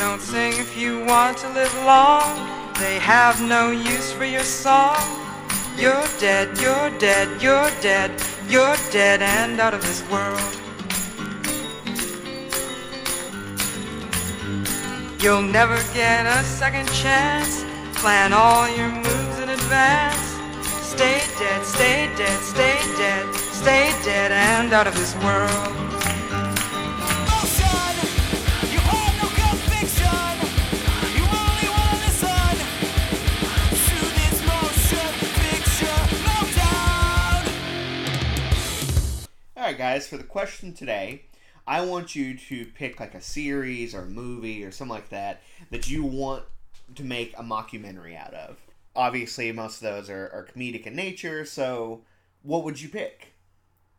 Don't sing if you want to live long. They have no use for your song. You're dead, you're dead, you're dead, you're dead and out of this world. You'll never get a second chance. Plan all your moves in advance. Stay dead, stay dead, stay dead, stay dead and out of this world. All right, guys. For the question today, I want you to pick like a series or a movie or something like that that you want to make a mockumentary out of. Obviously, most of those are, are comedic in nature. So, what would you pick?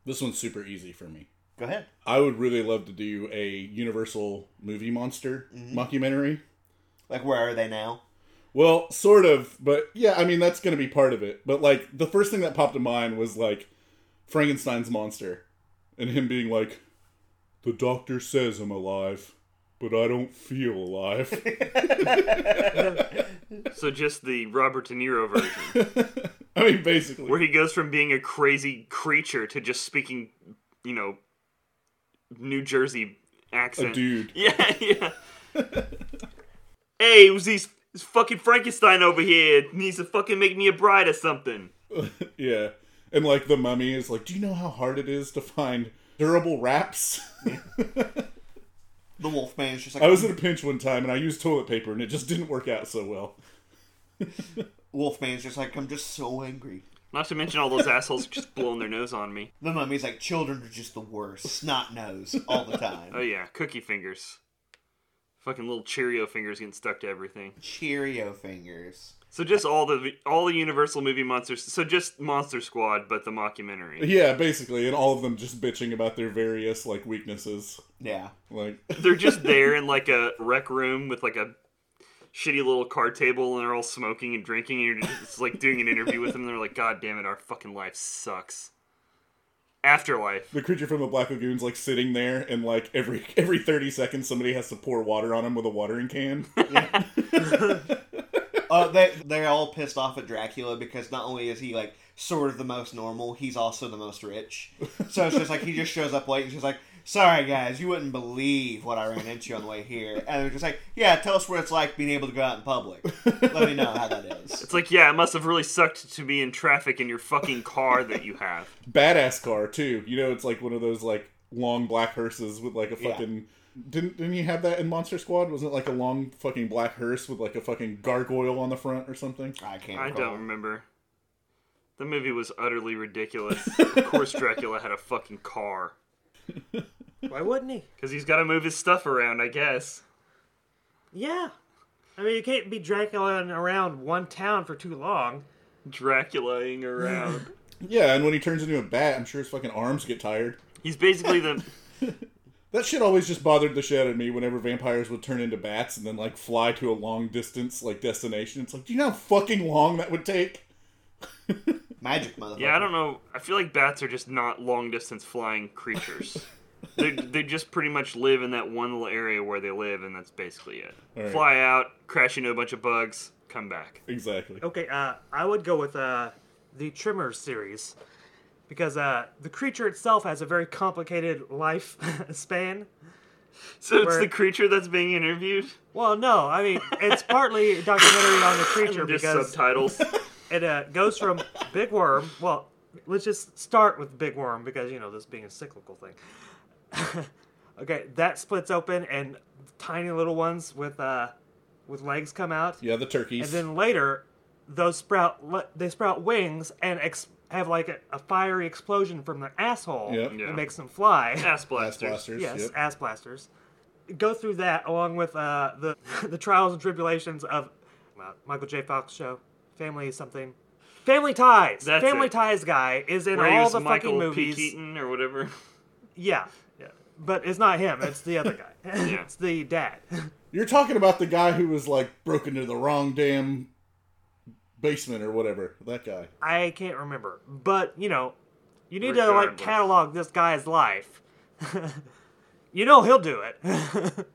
This one's super easy for me. Go ahead. I would really love to do a Universal movie monster mm-hmm. mockumentary. Like, where are they now? Well, sort of, but yeah, I mean that's going to be part of it. But like the first thing that popped to mind was like Frankenstein's monster and him being like the doctor says I'm alive, but I don't feel alive. So just the Robert De Niro version, I mean basically. where he goes from being a crazy creature to just speaking, you know, New Jersey accent. a dude. Yeah, yeah. hey, it was these this fucking Frankenstein over here needs to fucking make me a bride or something. Yeah. And like the mummy is like, "Do you know how hard it is to find durable wraps?" The wolf man is just like I was in a pinch one time and I used toilet paper and it just didn't work out so well. Wolfman's just like I'm just so angry. Not to mention all those assholes just blowing their nose on me. The mummy's like children are just the worst, snot nose all the time. Oh yeah, cookie fingers. Fucking little Cheerio fingers getting stuck to everything. Cheerio fingers. So just all the all the Universal movie monsters. So just Monster Squad, but the mockumentary. Yeah, basically, and all of them just bitching about their various like weaknesses. Yeah. Like, They're just there in like a rec room with like a shitty little card table, and they're all smoking and drinking. And you're just like doing an interview with them. And they're like, "God damn it, our fucking life sucks." Afterlife. the creature from the Black Lagoon's like sitting there, and like every every thirty seconds, somebody has to pour water on him with a watering can. Uh, they they're all pissed off at Dracula because not only is he like sort of the most normal, he's also the most rich. So it's just like he just shows up late and she's like, "Sorry guys, you wouldn't believe what I ran into on the way here." And they're just like, "Yeah, tell us what it's like being able to go out in public. Let me know how that is." It's like, yeah, it must have really sucked to be in traffic in your fucking car that you have. Badass car too. You know, it's like one of those like long black hearses with like a Yeah. Fucking. Didn't didn't you have that in Monster Squad? Wasn't it like a long fucking black hearse with like a fucking gargoyle on the front or something? I can't. I recall. don't remember. The movie was utterly ridiculous. of course, Dracula had a fucking car. Why wouldn't he? Because he's got to move his stuff around, I guess. Yeah. I mean, you can't be Dracula around one town for too long. Draculaing around. Yeah, and when he turns into a bat, I'm sure his fucking arms get tired. he's basically the. That shit always just bothered the shit out of me whenever vampires would turn into bats and then like fly to a long distance like destination. It's like, do you know how fucking long that would take? Magic motherfucker. Yeah, I don't know. I feel like bats are just not long distance flying creatures. they they just pretty much live in that one little area where they live, and that's basically it. Alright. Fly out, crash into a bunch of bugs, come back. Exactly. Okay, uh, I would go with uh, the Tremors series because uh, the creature itself has a very complicated life span. So it's the creature that's being interviewed. Well, no, I mean it's partly a documentary on the creature Just because subtitles. it uh, goes from Big Worm. Well, let's just start with Big Worm because you know this being a cyclical thing. okay, that splits open and tiny little ones with uh, with legs come out. Yeah, the turkeys. and then later those sprout they sprout wings and ex- have like a, a fiery explosion from their asshole Yep. Yeah. that makes them fly Ass Blast blasters. blasters. yes Yep. ass blasters go through that along with uh, the the trials and tribulations of uh, michael j fox show family is something family ties That's family it. ties guy is in Where he all was the Michael fucking P. movies Keaton or whatever. yeah yeah but it's not him it's the other guy Yeah. it's the dad You're talking about the guy who was like broken into the wrong damn basement or whatever. That guy. I can't remember, but you know, you need to like catalog this guy's life. you know he'll do it.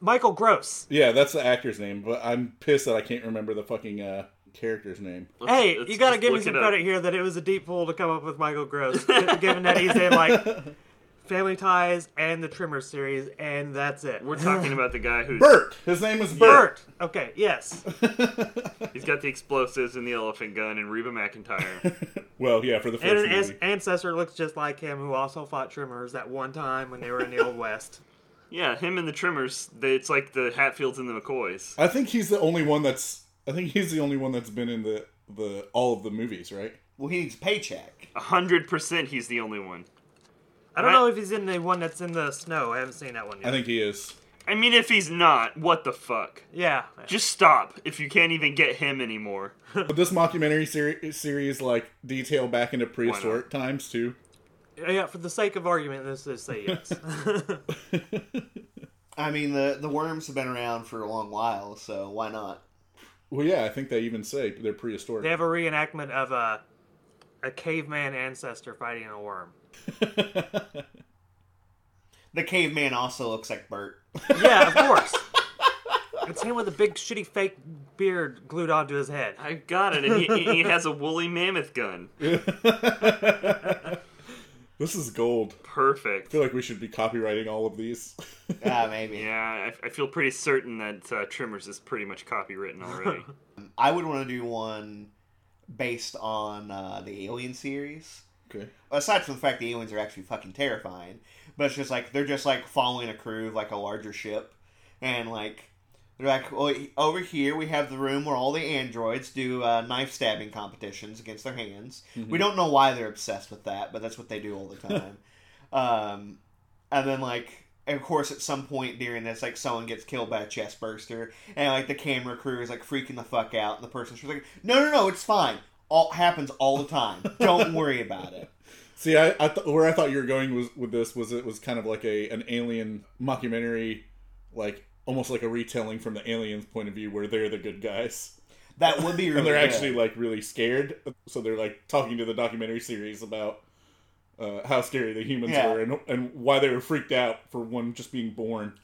Michael Gross. Yeah, that's the actor's name, but I'm pissed that I can't remember the fucking uh, character's name. Let's- Hey, let's you gotta give me some it up. credit here that it was a deep pool to come up with Michael Gross, given that he's in like Family Ties and the Tremors series, and that's it. We're talking about the guy who's Bert. His name is Bert. Bert. Okay, yes. he's got the explosives and the elephant gun and Reba McEntire. Well, yeah, for the first And an movie. ancestor looks just like him, who also fought Tremors that one time when they were in the Old West. yeah, him and the Tremors. They, it's like the Hatfields and the McCoys. I think he's the only one that's. I think he's the only one that's been in the the all of the movies, right? Well, he needs a paycheck. A hundred percent, he's the only one. I don't Right. know if he's in the one that's in the snow. I haven't seen that one yet. I think he is. I mean, if he's not, what the fuck? yeah. Just stop if you can't even get him anymore. But this mockumentary seri- series like detail back into prehistoric times too. Uh, yeah, for the sake of argument, let's just say yes. I mean, the the worms have been around for a long while, so why not? Well, yeah, I think they even say they're prehistoric. they have a reenactment of a a caveman ancestor fighting a worm. The caveman also looks like Bert. Yeah, of course. it's him with a big shitty fake beard glued onto his head. I got it, and he, he has a woolly mammoth gun. this is gold. Perfect. I feel like we should be copyrighting all of these. Ah, maybe. Yeah, I, I feel pretty certain that uh, Tremors is pretty much copywritten already. I would want to do one based on uh, the Alien series. Okay. Aside from the fact the aliens are actually fucking terrifying, but it's just like they're just like following a crew of like a larger ship, and like they're like, well, over here we have the room where all the androids do uh, knife stabbing competitions against their hands. We don't know why they're obsessed with that, but that's what they do all the time. um, and then like. and of course, at some point during this, like someone gets killed by a chest burster, and like the camera crew is like freaking the fuck out, and the person's like, "No, no, no, it's fine. All happens all the time. Don't worry about it." See, I, I th- where I thought you were going was with this was it was kind of like a an alien mockumentary, like almost like a retelling from the aliens' point of view, where they're the good guys That would be really and they're good. actually like really scared. So they're like talking to the documentary series about uh, how scary the humans Yeah. were and and why they were freaked out for one just being born.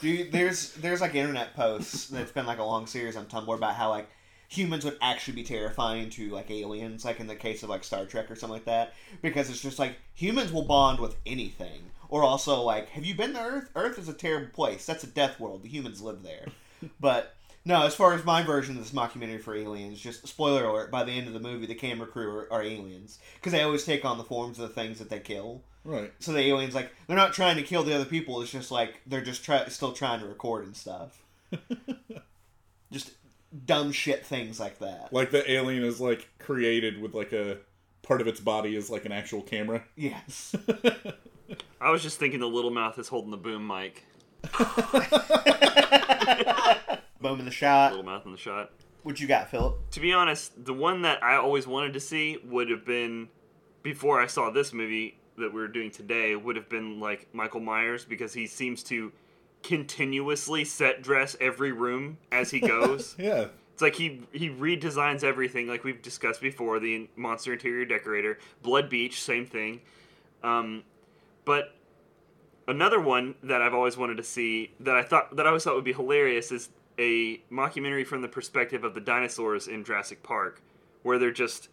Dude, there's there's like internet posts that's been like a long series on Tumblr about how like humans would actually be terrifying to like aliens, like in the case of like Star Trek or something like that, because it's just like humans will bond with anything. Or also like, have you been to Earth? Earth is a terrible place. That's a death world. The humans live there. but no, as far as my version of this mockumentary for aliens, just spoiler alert: by the end of the movie, the camera crew are, are aliens because they always take on the forms of the things that they kill. Right. So the aliens like they're not trying to kill the other people. It's just like they're just try- still trying to record and stuff. just dumb shit things like that. Like the alien is like created with like a part of its body is like an actual camera. Yes. I was just thinking the little mouth is holding the boom mic. Boom in the shot. Little mouth in the shot. What you got, Philip? To be honest, the one that I always wanted to see would have been before I saw this movie that we are doing today would have been like Michael Myers because he seems to continuously set dress every room as he goes. Yeah. It's like he he redesigns everything, like we've discussed before. The monster interior decorator, Blood Beach, same thing. Um, but another one that I've always wanted to see that I thought that I always thought would be hilarious is a mockumentary from the perspective of the dinosaurs in Jurassic Park, where they're just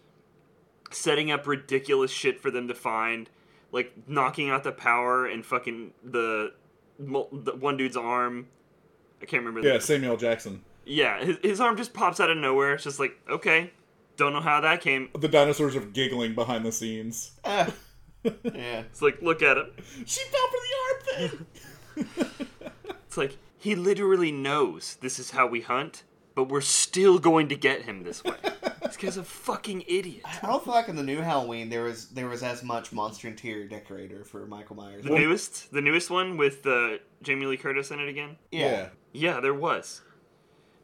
setting up ridiculous shit for them to find, like knocking out the power and fucking the, the one dude's arm. I can't remember. Yeah, the, Samuel Jackson. yeah, his, his arm just pops out of nowhere. It's just like, okay, don't know how that came. The dinosaurs are giggling behind the scenes. Ah. yeah. It's like, look at him. She fell for the arm thing. It's like, he literally knows this is how we hunt, but we're still going to get him this way. This guy's a fucking idiot. I don't feel like in the new Halloween there was there was as much monster interior decorator for Michael Myers. The newest, the newest one with uh, Jamie Lee Curtis in it again. yeah. Yeah, there was.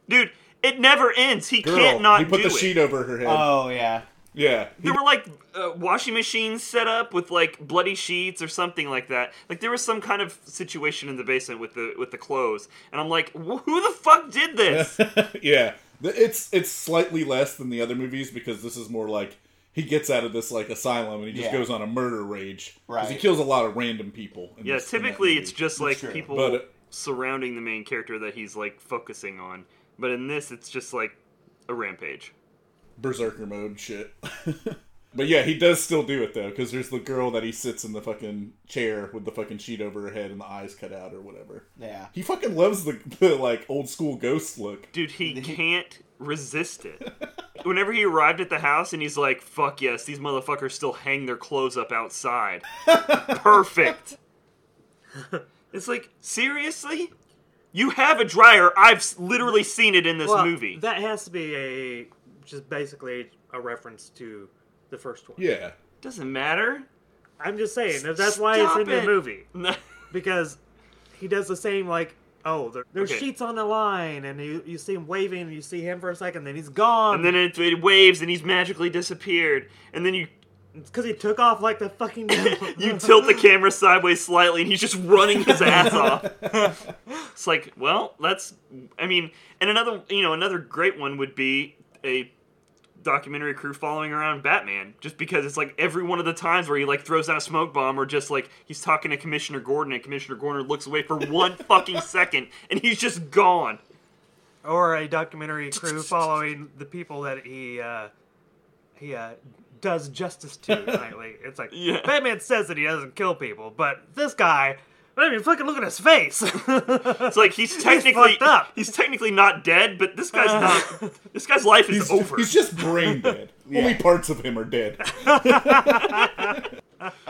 Dude, it never ends. He Girl, can't not he put do the it. sheet over her head. Oh yeah. yeah. There were like uh, washing machines set up with like bloody sheets or something like that. Like there was some kind of situation in the basement with the with the clothes, and I'm like, who the fuck did this? yeah. The- It's it's slightly less than the other movies because this is more like he gets out of this like asylum and he just Yeah. goes on a murder rage. 'Cause he Right. kills a lot of random people. in yeah, this- typically movie. it's just like true. people But uh, surrounding the main character that he's like focusing on. But in this, it's just like a rampage. berserker mode shit. but yeah, he does still do it though, because there's the girl that he sits in the fucking chair with the fucking sheet over her head and the eyes cut out or whatever. Yeah. He fucking loves the, the like old school ghost look. Dude, he can't resist it. Whenever he arrived at the house and he's like, fuck yes, these motherfuckers still hang their clothes up outside. Perfect. it's like, seriously? You have a dryer. I've literally seen it in this Well, movie. That has to be a just basically a reference to the first one. Yeah. Doesn't matter. I'm just saying that that's why it's Stop in the movie because he does the same like oh there, there's Okay. sheets on the line and you you see him waving and you see him for a second then he's gone and then it, it waves and he's magically disappeared. And then you because he took off like the fucking you tilt the camera sideways slightly and he's just running his ass off. It's like, well, that's I mean, and another, you know, another great one would be a documentary crew following around Batman just because it's like every one of the times where he like throws out a smoke bomb or just like he's talking to Commissioner Gordon and Commissioner Gordon looks away for one fucking second and he's just gone. or a documentary crew following the people that he uh, he uh, does justice to nightly. It's like Yeah. Batman says that he doesn't kill people, but this guy, I mean, fucking look at his face. It's like he's technically fucked up. he's technically not dead, but this guy's not this guy's life is He's, over. he's just brain dead. Only parts of him are dead.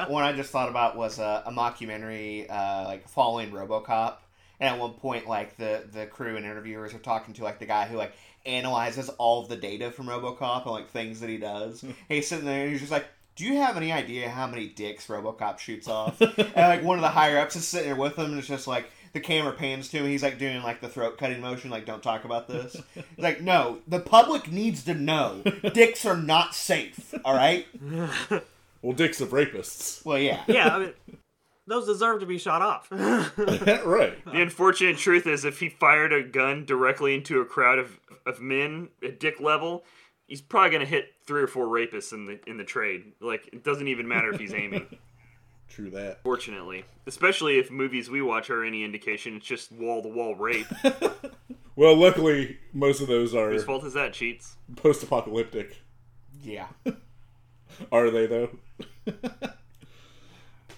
One I just thought about was a, a mockumentary, uh, like following RoboCop. And at one point, like the the crew and interviewers are talking to like the guy who like analyzes all of the data from RoboCop and like things that he does. he's sitting there and he's just like, "Do you have any idea how many dicks RoboCop shoots off?" and like one of the higher ups is sitting there with him, and it's just like the camera pans to him. He's like doing like the throat cutting motion, like "Don't talk about this." He's like, "No, the public needs to know dicks are not safe. All right." Well, dicks of rapists. Well, yeah. yeah, I mean, those deserve to be shot off. right. The unfortunate truth is, if he fired a gun directly into a crowd of, of men at dick level, he's probably gonna hit three or four rapists in the in the trade. Like it doesn't even matter if he's aiming. True that. Fortunately, especially if movies we watch are any indication, it's just wall to wall rape. Well, luckily, most of those are Whose fault is that, cheats? post apocalyptic. Yeah. Are they, though?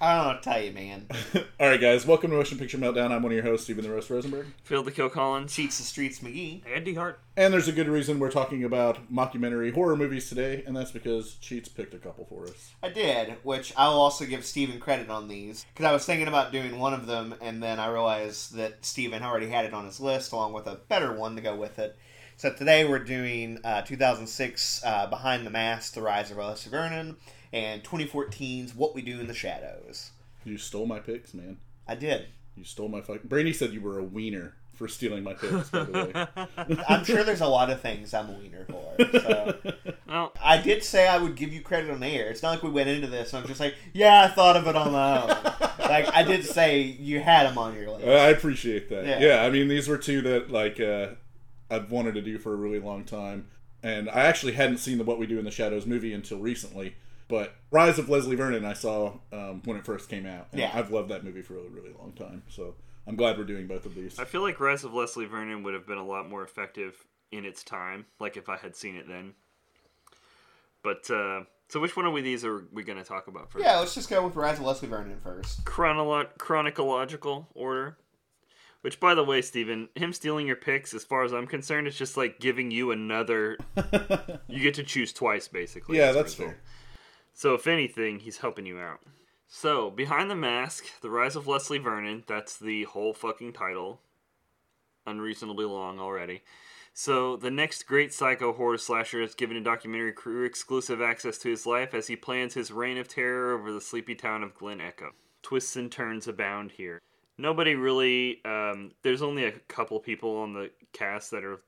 I don't know what to tell you, man. All right, guys. Welcome to Motion Picture Meltdown. I'm one of your hosts, Stephen the Roast Rosenberg. Failed the kill Collins. Cheats the streets, McGee. Andy Hart. And there's a good reason we're talking about mockumentary horror movies today, and that's because Cheats picked a couple for us. I did, which I will also give Steven credit on these because I was thinking about doing one of them, and then I realized that Steven already had it on his list along with a better one to go with it. So today we're doing uh, 2006 uh, Behind the Mask: The Rise of Leslie Vernon, and 2014's What We Do in the Shadows. You stole my picks, man. I did. You stole my fuck. Brady said you were a wiener for stealing my picks, by the way. I'm sure there's a lot of things I'm a wiener for. So. Well, I did say I would give you credit on the air. It's not like we went into this and I'm just like, yeah, I thought of it on my own. like I did say you had them on your list. I appreciate that. Yeah. Yeah. I mean, these were two that like uh, I've wanted to do for a really long time, and I actually hadn't seen the What We Do in the Shadows movie until recently. But Rise of Leslie Vernon, I saw um, when it first came out. And Yeah. I've loved that movie for a really, really long time. So I'm glad we're doing both of these. I feel like Rise of Leslie Vernon would have been a lot more effective in its time, like if I had seen it then. But uh, so, which one of these are we going to talk about first? Yeah, let's just go with Rise of Leslie Vernon first. Chronolo- chronological order. Which, by the way, Steven, him stealing your picks, as far as I'm concerned, it's just like giving you another. you get to choose twice, basically. yeah, as that's result. fair. So, if anything, he's helping you out. So, Behind the Mask, The Rise of Leslie Vernon, that's the whole fucking title. Unreasonably long already. So, the next great psycho horror slasher is given a documentary crew exclusive access to his life as he plans his reign of terror over the sleepy town of Glen Echo. Twists and turns abound here. Nobody really, um, there's only a couple people on the cast that are,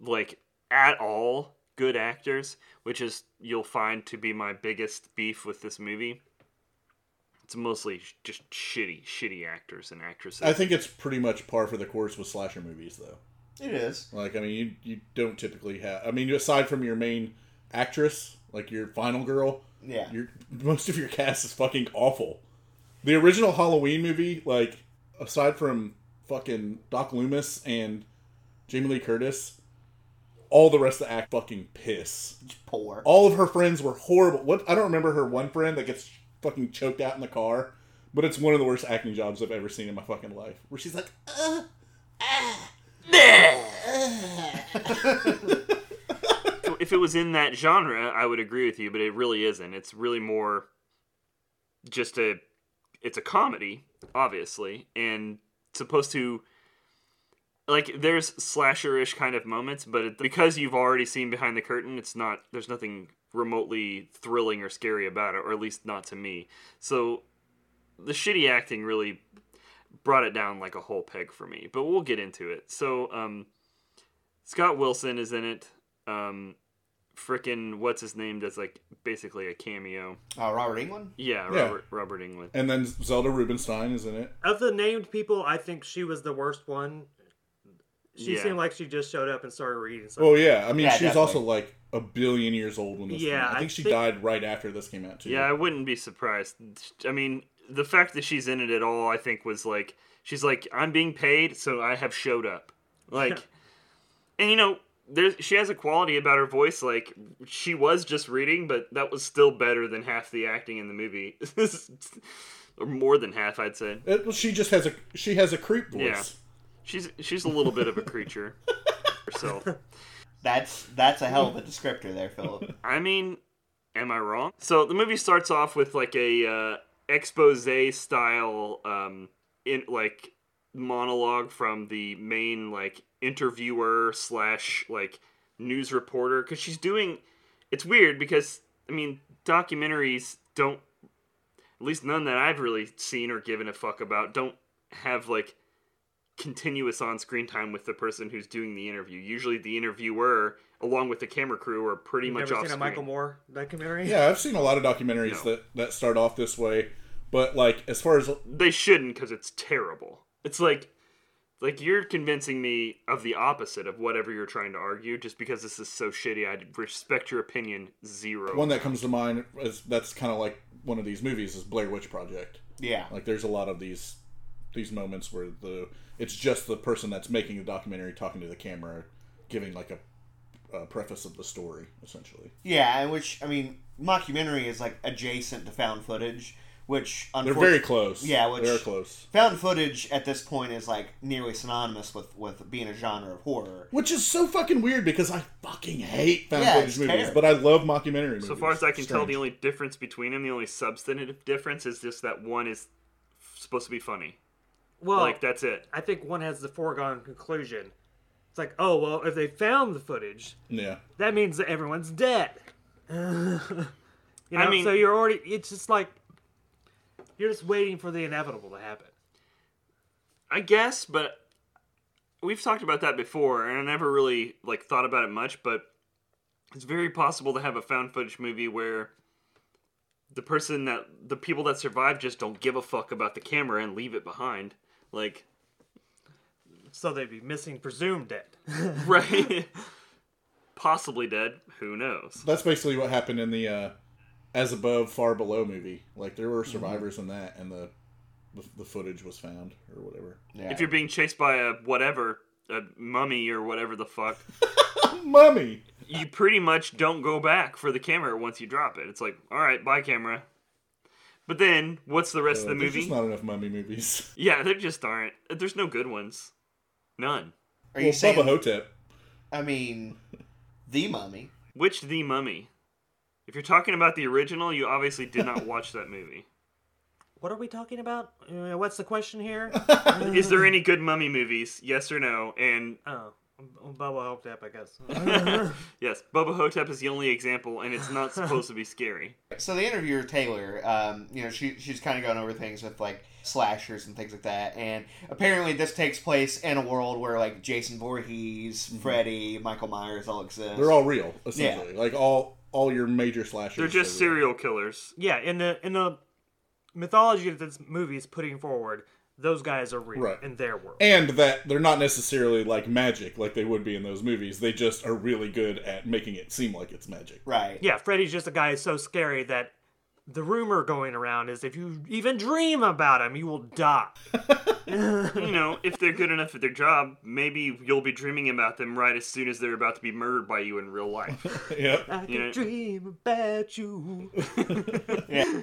like, at all good actors, which is, you'll find to be my biggest beef with this movie. It's mostly just shitty, shitty actors and actresses. I think it's pretty much par for the course with slasher movies, though. It is. Like, I mean, you you don't typically have. I mean, aside from your main actress, like your final girl, Yeah. your most of your cast is fucking awful. The original Halloween movie, like aside from fucking Doc Loomis and Jamie Lee Curtis. All the rest of the act fucking piss. Poor. All of her friends were horrible. What I don't remember her one friend that gets fucking choked out in the car, but it's one of the worst acting jobs I've ever seen in my fucking life. Where she's like, uh, if it was in that genre, I would agree with you, but it really isn't. It's really more just a it's a comedy, obviously, and supposed to like there's slasher-ish kind of moments, but it, because you've already seen behind the curtain, it's not there's nothing remotely thrilling or scary about it, or at least not to me. So the shitty acting really brought it down like a whole peg for me. But we'll get into it. So um Scott Wilson is in it. Um frickin' what's his name does like basically a cameo. Uh, Robert Englund. Yeah, Yeah. Robert Robert Englund. and then Zelda Rubinstein is in it. Of the named people, I think she was the worst one. She Yeah. seemed like she just showed up and started reading something. Oh yeah, I mean Yeah, she's definitely. also like a billion years old when this. Yeah, came out. I I think she think- died right after this came out too. Yeah, I wouldn't be surprised. I mean, the fact that she's in it at all, I think, was like she's like, I'm being paid, so I have showed up. Like, and you know, there's she has a quality about her voice. Like, she was just reading, but that was still better than half the acting in the movie, or more than half, I'd say. It- well, she just has a she has a creep voice. Yeah. She's she's a little bit of a creature herself. That's that's a hell of a descriptor there, Philip. I mean, am I wrong? So the movie starts off with like a uh, expose style, um, in like monologue from the main like interviewer slash like news reporter because she's doing. It's weird because I mean documentaries don't, at least none that I've really seen or given a fuck about, don't have like continuous on-screen time with the person who's doing the interview. Usually, the interviewer, along with the camera crew, are pretty You've much never off seen a. Michael Moore documentary? Yeah, I've seen a lot of documentaries No. that that start off this way, but like as far as They shouldn't because it's terrible. It's like, like you're convincing me of the opposite of whatever you're trying to argue. Just because this is so shitty, I respect your opinion zero. one that comes to mind is that's kind of like one of these movies is Blair Witch Project. Yeah. Like there's a lot of these these moments where the it's just the person that's making the documentary talking to the camera, giving like a, a preface of the story essentially. Yeah, and which I mean, mockumentary is like adjacent to found footage, which They're very close. Yeah, which- they're close. Found footage at this point is like nearly synonymous with with being a genre of horror. Which is so fucking weird because I fucking hate found Yeah, footage movies, terrible. but I love mockumentary movies. so far as I can tell, the only difference between them, the only substantive difference, is just that one is supposed to be funny. Well, like that's it. I think one has the foregone conclusion. It's like, oh well, if they found the footage, yeah. that means that everyone's dead. you know, I mean- so you're already. It's just like you're just waiting for the inevitable to happen. I guess, but we've talked about that before, and I never really like thought about it much. But it's very possible to have a found footage movie where the person that the people that survive just don't give a fuck about the camera and leave it behind. Like, So they'd be missing, presumed dead. right? Possibly dead. Who knows? That's basically what happened in the uh, As Above, Far Below movie. Like there Mm-hmm. were survivors in that, and the, the the footage was found or whatever. Yeah. If you're being chased by a whatever, a mummy or whatever the fuck, Mummy. you pretty much don't go back for the camera once you drop it. It's like, all right, bye camera. But then, what's the rest of the Uh, There's just not enough mummy movies. Yeah, there just aren't. There's no good ones. None. Are you well, saying? Bubba Ho-Tep. I mean, the Mummy. Which The Mummy? If you're talking about the original, you obviously did not watch that movie. What are we talking about? Uh, what's the question here? Is there any good mummy movies? Yes or no? And oh, Bubba Ho-Tep, I guess. yes, Bubba Ho-Tep is the only example, and it's not supposed to be scary. So the interviewer Taylor, um, you know, she she's kind of going over things with like slashers and things like that, and apparently this takes place in a world where like Jason Voorhees, Freddy, Michael Myers all exist. Mm-hmm. They're all real, essentially. Like all all your major slashers. They're just are serial killers. yeah, in the in the mythology that this movie is putting forward, those guys are real Right. in their world. And that they're not necessarily like magic like they would be in those movies. They just are really good at making it seem like it's magic. right. yeah, Freddy's just a guy who's so scary that the rumor going around is if you even dream about him, you will die. you know, if they're good enough at their job, maybe you'll be dreaming about them right as soon as they're about to be murdered by you in real life. yeah. I can You know- dream about you Yeah.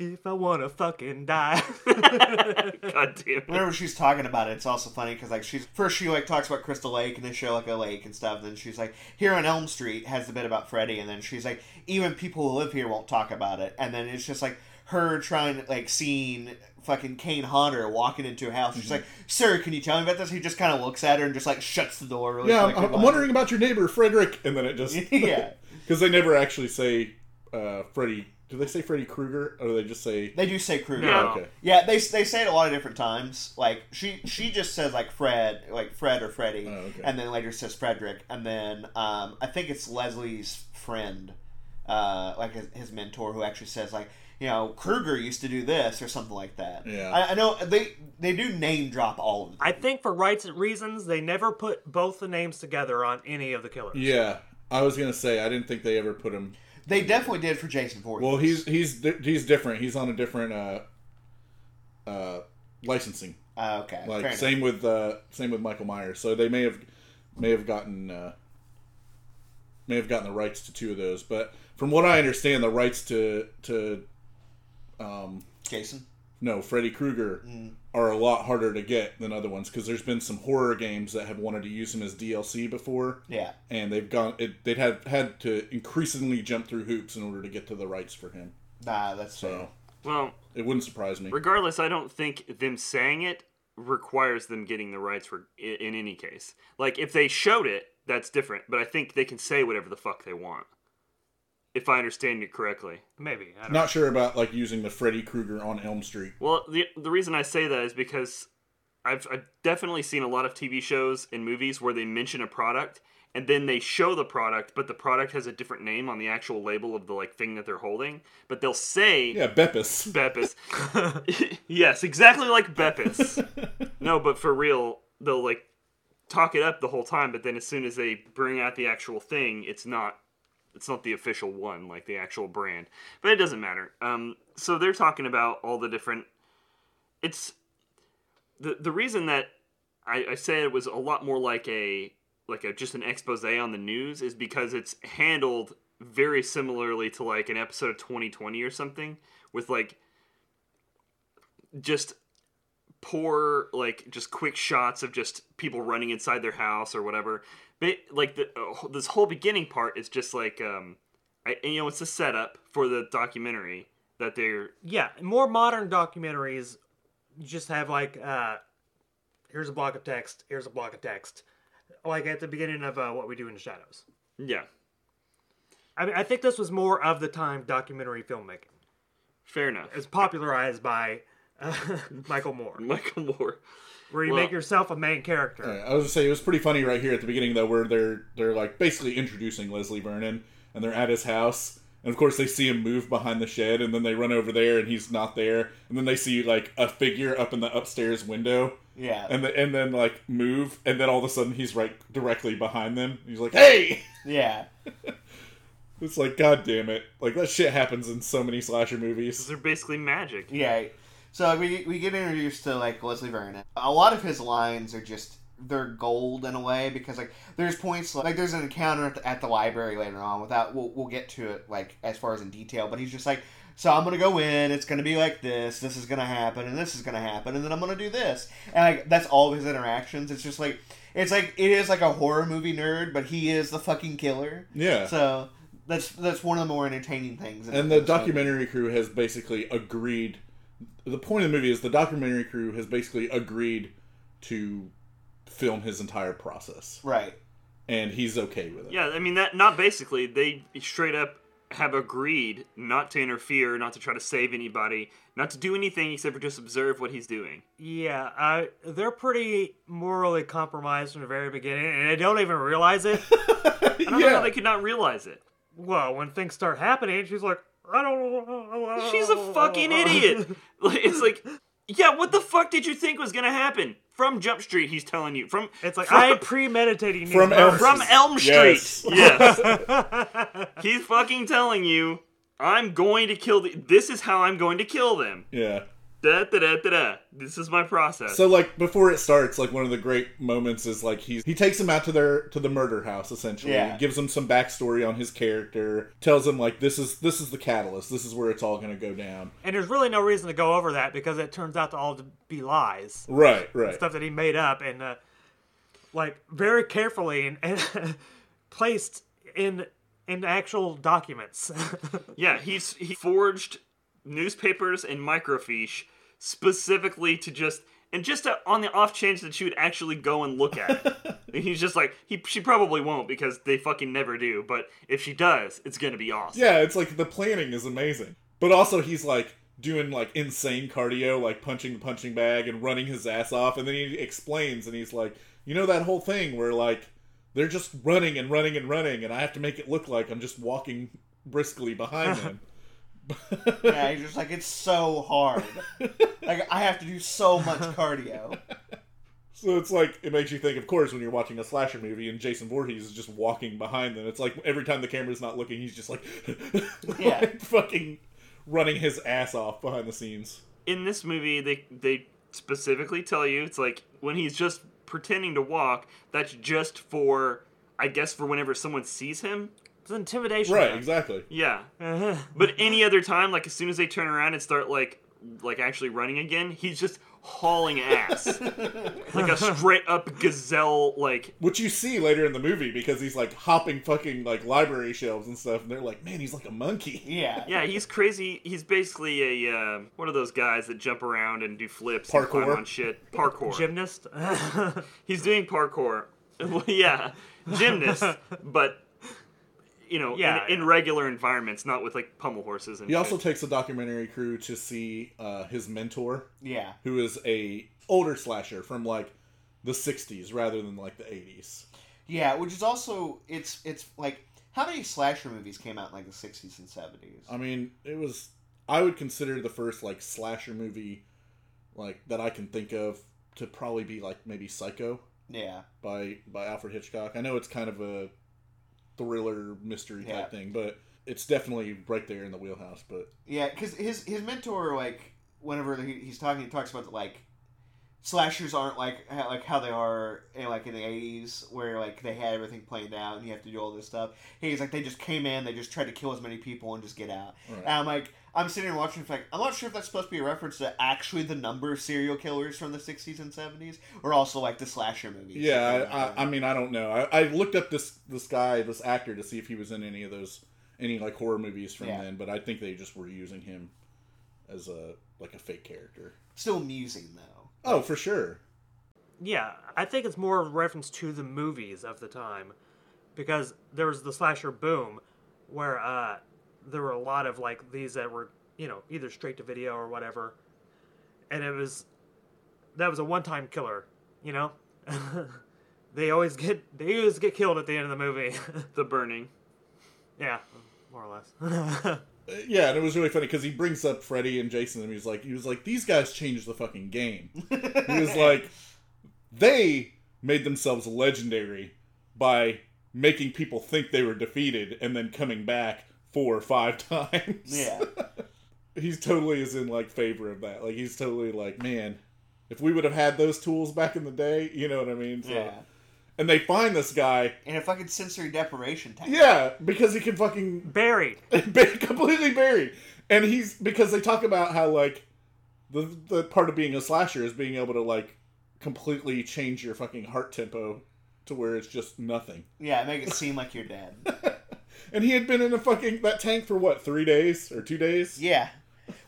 If I wanna fucking die. God damn it. Whenever she's talking about it, it's also funny because like she's first she like talks about Crystal Lake and they show like a lake and stuff. And then she's like, here on Elm Street has the bit about Freddy, and then she's like, even people who live here won't talk about it. And then it's just like her trying like seeing fucking Kane Hodder walking into a house. She's like, sir, can you tell me about this? He just kind of looks at her and just like shuts the door. Really Yeah, I'm, I'm wondering about your neighbor Frederick, and then it just Yeah. because they never actually say uh, Freddy. Do they say Freddy Krueger, or do they just say? They do say Krueger. No. Okay. Yeah, they they say it a lot of different times. Like she she just says like Fred, like Fred or Freddy, Oh, okay. and then later says Frederick, and then um, I think it's Leslie's friend, uh, like his, his mentor, who actually says like you know Krueger used to do this or something like that. Yeah. I, I know they they do name drop all of them. I think for rights reasons, they never put both the names together on any of the killers. Yeah, I was gonna say I didn't think they ever put him. They definitely did for Jason Voorhees. Well, he's he's he's different. He's on a different uh, uh, licensing. uh, okay. Like enough. same with uh, same with Michael Myers. So they may have may have gotten uh, may have gotten the rights to two of those. But from what I understand, the rights to to um, Jason. no Freddy Krueger are a lot harder to get than other ones because there's been some horror games that have wanted to use him as DLC before. Yeah. and they've gone it, they'd had had to increasingly jump through hoops in order to get to the rights for him Nah, that's so fair. Well, it wouldn't surprise me regardless, I don't think them saying it requires them getting the rights for in, in any case. Like if they showed it, that's different. But I think they can say whatever the fuck they want. If I understand you correctly. Maybe. I don't not sure about like using the freddy krueger on elm street Well, the the reason I say that is because I've, I've definitely seen a lot of TV shows and movies where they mention a product and then they show the product, but the product has a different name on the actual label of the like thing that they're holding. But they'll say yeah beppis Beppis. yes, exactly like Beppis. no, but for real, they'll like talk it up the whole time, but then as soon as they bring out the actual thing, it's not it's not the official one, like the actual brand. But it doesn't matter. Um, so they're talking about all the different. It's the the reason that I, I say it was a lot more like a like a just an expose on the news is because it's handled very similarly to like an episode of 2020 or something with like just poor like just quick shots of just people running inside their house or whatever like the uh, this whole beginning part is just like um I, you know it's a setup for the documentary that they're Yeah, more modern documentaries just have like, uh, here's a block of text, here's a block of text, like at the beginning of uh, What We Do in the Shadows. yeah I mean, I think this was more of the time documentary filmmaking. fair enough It's popularized by Michael Moore, michael moore where you Well- make yourself a main character. All right, i was gonna say it was pretty funny right here at the beginning though where they're they're like basically introducing leslie vernon and they're at his house and of course they see him move behind the shed and then they run over there and he's not there and then they see like a figure up in the upstairs window Yeah. and the, and then like move and then all of a sudden he's right directly behind them he's like hey yeah. It's like, god damn it. Like, that shit happens in so many slasher movies. they're basically magic Yeah. So we we get introduced to like Leslie Vernon. A lot of his lines are just they're gold in a way because like there's points like there's an encounter at the, at the library later on without we'll, we'll get to it like as far as in detail but he's just like so i'm gonna go in it's gonna be like this this is gonna happen and this is gonna happen and then i'm gonna do this and like that's all of his interactions it's just like it's like it is like a horror movie nerd but he is the fucking killer Yeah. so that's that's one of the more entertaining things and the documentary crew has basically agreed. The point of the movie is the documentary crew has basically agreed to film his entire process. right And he's okay with it. Yeah, I mean that not basically they straight up have agreed not to interfere, not to try to save anybody, not to do anything except for just observe what he's doing. Yeah, uh, they're pretty morally compromised from the very beginning, and they don't even realize it. I don't know how they could not realize it. well, when things start happening, she's like, I don't know. She's a fucking idiot. It's like, yeah, what the fuck did you think was gonna happen? From Jump Street, he's telling you. From It's like from, I am premeditating From Elm from Elm Street. Yes. Yes. he's fucking telling you. I'm going to kill the. This is how I'm going to kill them. Yeah. Da da da da da. This is my process. So like before it starts, like one of the great moments is like he's he takes him out to their to the murder house essentially. Yeah. Gives him some backstory on his character. Tells him like this is this is the catalyst. This is where it's all gonna go down. And there's really no reason to go over that because it turns out to all to be lies, Right, right. stuff that he made up and uh, like very carefully and, and placed in in actual documents. yeah, he's he forged newspapers and microfiche specifically to just and just to, on the off chance that she would actually go and look at it. And he's just like he she probably won't because they fucking never do. But if she does, it's gonna be awesome. Yeah, it's like the planning is amazing. But also he's like doing like insane cardio, like punching the punching bag and running his ass off, and then he explains and he's like, you know that whole thing where like they're just running and running and running, and I have to make it look like I'm just walking briskly behind them. Yeah, he's just like it's so hard. like I have to do so much cardio. So it's like it makes you think, of course, when you're watching a slasher movie and Jason Voorhees is just walking behind them. It's like every time the camera's not looking, he's just like, Yeah. like, fucking running his ass off behind the scenes. In this movie, they they specifically tell you it's like when he's just pretending to walk. That's just for I guess for whenever someone sees him. It's intimidation. Right, exactly. Yeah. But any other time, like as soon as they turn around and start like like actually running again, he's just hauling ass. like a straight up gazelle like Which you see later in the movie because he's like hopping fucking like library shelves and stuff, and they're like, man, he's like a monkey. Yeah. yeah, he's crazy. He's basically a uh, one of those guys that jump around and do flips and climb Parkour? on shit. Parkour. Gymnast. He's doing parkour. well, yeah, gymnast, but you know, Yeah, in, in regular environments, not with like pommel horses and. He also takes the documentary crew to see uh, his mentor, Yeah. who is a older slasher from like the '60s rather than like the '80s. Yeah, which is also it's it's like how many slasher movies came out in like the sixties and seventies? I mean, it was. I would consider the first like slasher movie, like that I can think of to probably be like maybe Psycho yeah. by by Alfred Hitchcock. I know it's kind of a thriller mystery type Yeah. thing, but it's definitely right there in the wheelhouse. But Yeah, because his his mentor, like, whenever he, he's talking, he talks about the, like slashers aren't like how, like how they are in like in the eighties, where like they had everything planned out and you have to do all this stuff. He's like they just came in, they just tried to kill as many people and just get out. Right. And I'm like, I'm sitting here watching, it's like I'm not sure if that's supposed to be a reference to actually the number of serial killers from the sixties and seventies, or also like the slasher movies. yeah, I, I, I mean, I don't know. I, I looked up this this guy, this actor, to see if he was in any of those any like horror movies from Yeah. then, but I think they just were using him as a like a fake character. still amusing though. Oh, for sure. Yeah, I think it's more of a reference to the movies of the time, because there was the slasher boom, where uh, there were a lot of like these that were you know either straight to video or whatever, and it was that was a one-time killer, you know. they always get they always get killed at the end of the movie. the burning. yeah, more or less. Uh, Yeah, and it was really funny because he brings up Freddy and Jason, and he's like, he was like, these guys changed the fucking game. he was like, they made themselves legendary by making people think they were defeated and then coming back four or five times. Yeah. he's totally is in like favor of that. Like he's totally like, man, if we would have had those tools back in the day, you know what I mean? So, Yeah. And they find this guy, And a fucking sensory deprivation tank. yeah, because he can fucking Buried. ba- completely buried. And he's because they talk about how like the the part of being a slasher is being able to like completely change your fucking heart tempo to where it's just nothing. Yeah, make it seem like you're dead. And he had been in a fucking that tank for what three days or two days? Yeah.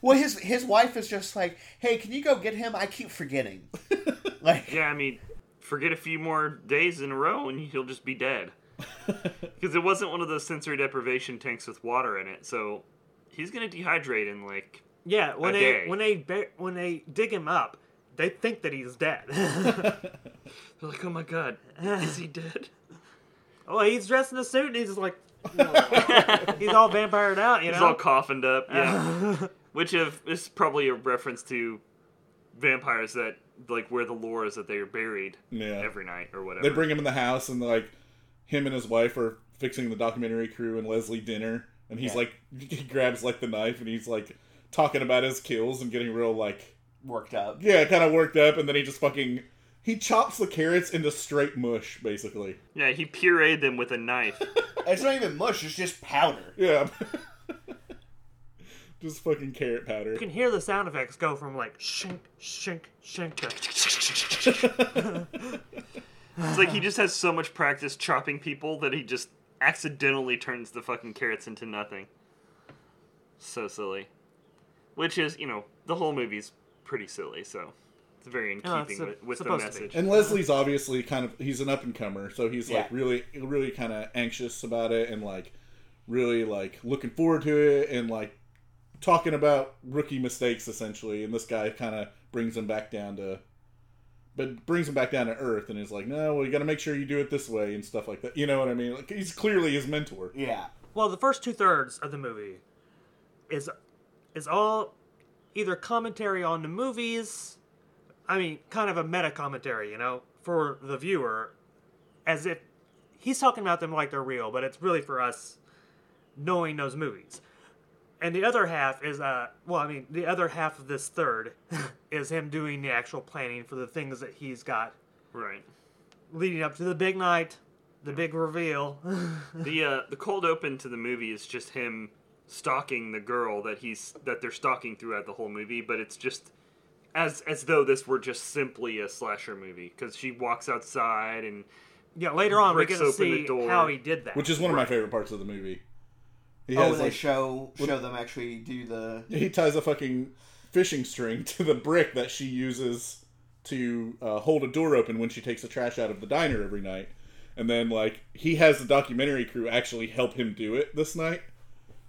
Well, his his wife is just like, "Hey, can you go get him? I keep forgetting." like, Yeah, I mean, forget a few more days in a row and he'll just be dead. Because it wasn't one of those sensory deprivation tanks with water in it, so he's gonna dehydrate in like. Yeah, when A they day. when they when they dig him up, they think that he's dead. They're like, oh my god, is he dead? oh, he's dressed in a suit and he's like, he's all vampired out, you know. He's know. all coffined up, yeah. Which of is probably a reference to vampires that like where the lore is that they are buried Yeah. every night or whatever. They bring him in the house and like him and his wife are fixing the documentary crew and Leslie dinner and he's Yeah. like he grabs like the knife and he's like talking about his kills and getting real like Worked up. yeah, kind of worked up, and then he just fucking he chops the carrots into straight mush, basically. Yeah, he pureed them with a knife. It's not even mush. It's just powder. Yeah. just fucking carrot powder. You can hear the sound effects go from like shink, shink, shink to It's like he just has so much practice chopping people that he just accidentally turns the fucking carrots into nothing. So silly. Which is, you know, the whole movie's pretty silly, so it's very in oh, Yeah, keeping it's a- with, with the supposed to be. message. And Leslie's obviously kind of he's an up and comer, so he's like Yeah. really really kind of anxious about it and like really like looking forward to it and like talking about rookie mistakes essentially. And this guy kind of brings him back down to but brings him back down to earth and is like, "No, well, you got to make sure you do it this way and stuff like that." You know what I mean? Like he's clearly his mentor. Yeah. Well, the first two thirds of the movie is is all either commentary on the movies. I mean, kind of a meta commentary, you know, for the viewer, as if he's talking about them like they're real, but it's really for us knowing those movies. And the other half is, uh, well, I mean, the other half of this third is him doing the actual planning for the things that he's got Right. leading up to the big night, the big reveal. The uh, the cold open to the movie is just him stalking the girl that he's that they're stalking throughout the whole movie, but it's just as as though this were just simply a slasher movie because she walks outside and Yeah, later on we Breaks get to open the see door. how he did that. which is one of my favorite parts of the movie. He Oh, has, they like- show show them actually do the. he ties a fucking fishing string to the brick that she uses to uh, hold a door open when she takes the trash out of the diner every night. And then, like, he has the documentary crew actually help him do it this night.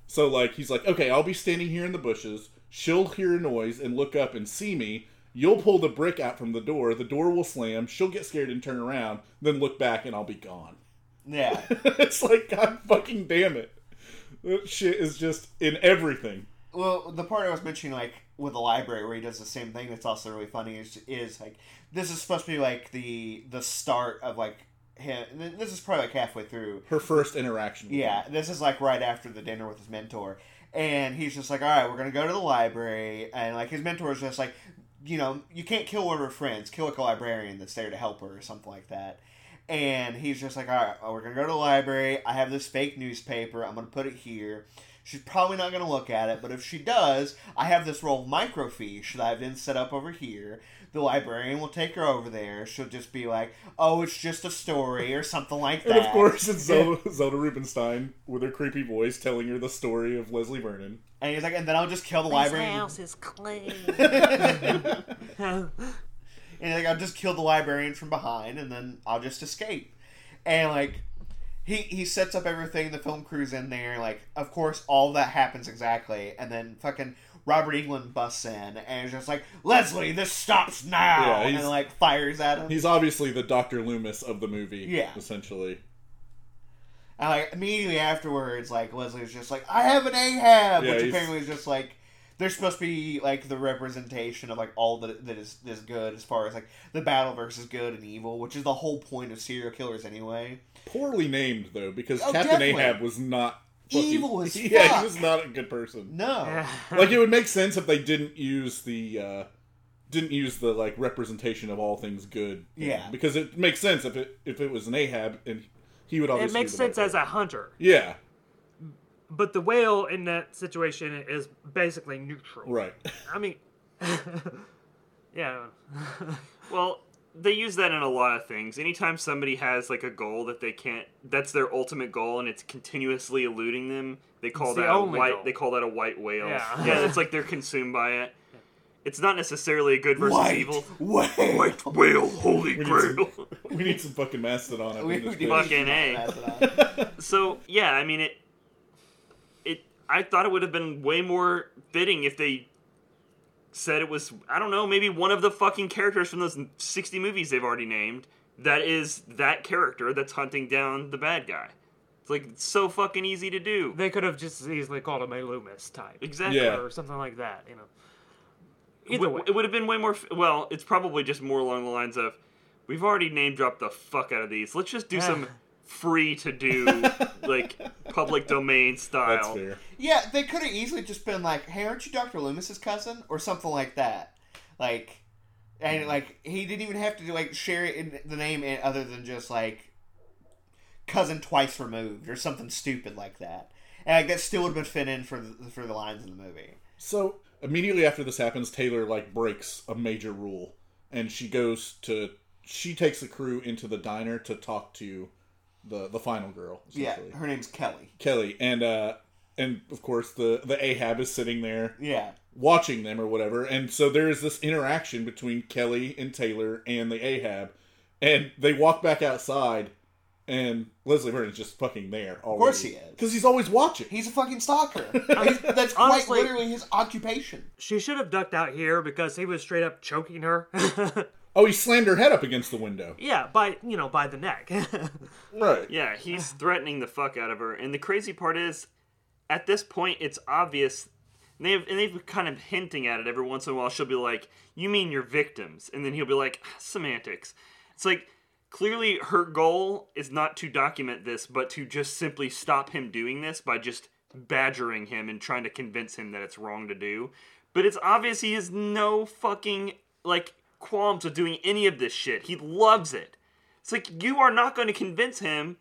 So, like, he's like, okay, I'll be standing here in the bushes. She'll hear a noise and look up and see me. You'll pull the brick out from the door. The door will slam. She'll get scared and turn around. Then look back and I'll be gone. Yeah. it's like, God fucking damn it. That shit is just in everything. Well, the part I was mentioning, like with the library, where he does the same thing, that's also really funny. Is is like this is supposed to be like the the start of like him. This is probably like halfway through. Her first interaction. Yeah, this is like right after the dinner with his mentor, and he's just like, "All right, we're gonna go to the library," and like his mentor is just like, you know, you can't kill one of her friends, kill a librarian that's there to help her or something like that. And he's just like, "All right, well, oh, we're gonna go to the library. I have this fake newspaper. I'm gonna put it here." She's probably not going to look at it, but if she does, I have this roll of microfiche that I've been set up over here. The librarian will take her over there. She'll just be like, "Oh, it's just a story" or something like that. And of course, it's Zelda, Zelda Rubinstein with her creepy voice telling her the story of Leslie Vernon. And he's like, and then I'll just kill the librarian. House is clean. And he's like, I'll just kill the librarian from behind, and then I'll just escape. And like, he he sets up everything. The film crew's in there. Like, of course, all that happens exactly. And then fucking Robert Englund busts in and is just like, Leslie, this stops now. Yeah, and like fires at him. He's obviously the Doctor Loomis of the movie. Yeah. essentially. And like immediately afterwards, like Leslie's just like, I have an Ahab, Yeah, which he's- apparently is just like they're supposed to be like the representation of like all that that is is good as far as like the battle versus good and evil, which is the whole point of serial killers anyway. Poorly named though, because Oh, Captain definitely. Ahab was not Evil as yeah, fuck. he was not a good person. No, like it would make sense if they didn't use the uh didn't use the like representation of all things good. Yeah. because it makes sense if it if it was an Ahab and he would obviously it makes sense as a hunter, yeah but the whale in that situation is basically neutral. right I mean, yeah. Well, they use that in a lot of things. Anytime somebody has like a goal that they can't that's their ultimate goal and it's continuously eluding them, they call It's the that a white goal. they call that a white whale. Yeah. yeah, it's like they're consumed by it. It's not necessarily a good versus white, evil. white, White whale, holy need grail. we need some fucking mastodon up We- in this. Fucking A. So yeah, I mean it. It. I thought it would have been way more fitting if they said it was. I don't know, maybe one of the fucking characters from those sixty movies they've already named. That is that character that's hunting down the bad guy. It's like it's so fucking easy to do. They could have just as easily called him a Loomis type. Exactly. Yeah. Or something like that, you know. It Either would- way. it would have been way more. f- Well, it's probably just more along the lines of, we've already name dropped the fuck out of these. Let's just do some free to do like public domain That's style. fair. Yeah, they could have easily just been like, "Hey, aren't you Doctor Loomis's cousin?" or something like that. Like, and hmm. like he didn't even have to like share it in the name in- other than just like cousin twice removed or something stupid like that. And like that still would have been fit in for the, for the lines in the movie. So immediately after this happens, Taylor like breaks a major rule, and she goes to she takes the crew into the diner to talk to the the final girl. Yeah, her name's Kelly. Kelly, and uh, and of course the the Ahab is sitting there Yeah, watching them or whatever, and so there is this interaction between Kelly and Taylor and the Ahab, and they walk back outside. And Leslie Vernon's just fucking there. Of course he is. because he's always watching. he's a fucking stalker. He's- that's quite literally his occupation. She should have ducked out here because he was straight up choking her. Oh, he slammed her head up against the window. yeah, by you know by the neck. Right. Yeah, he's threatening the fuck out of her. And the crazy part is, at this point, it's obvious. And they've, and they've kind of hinting at it every once in a while. She'll be like, You mean your victims? And then he'll be like, ah, Semantics. It's like, clearly her goal is not to document this, but to just simply stop him doing this by just badgering him and trying to convince him that it's wrong to do. But it's obvious he has no fucking, like, qualms with doing any of this shit. He loves it. It's like you are not going to convince him.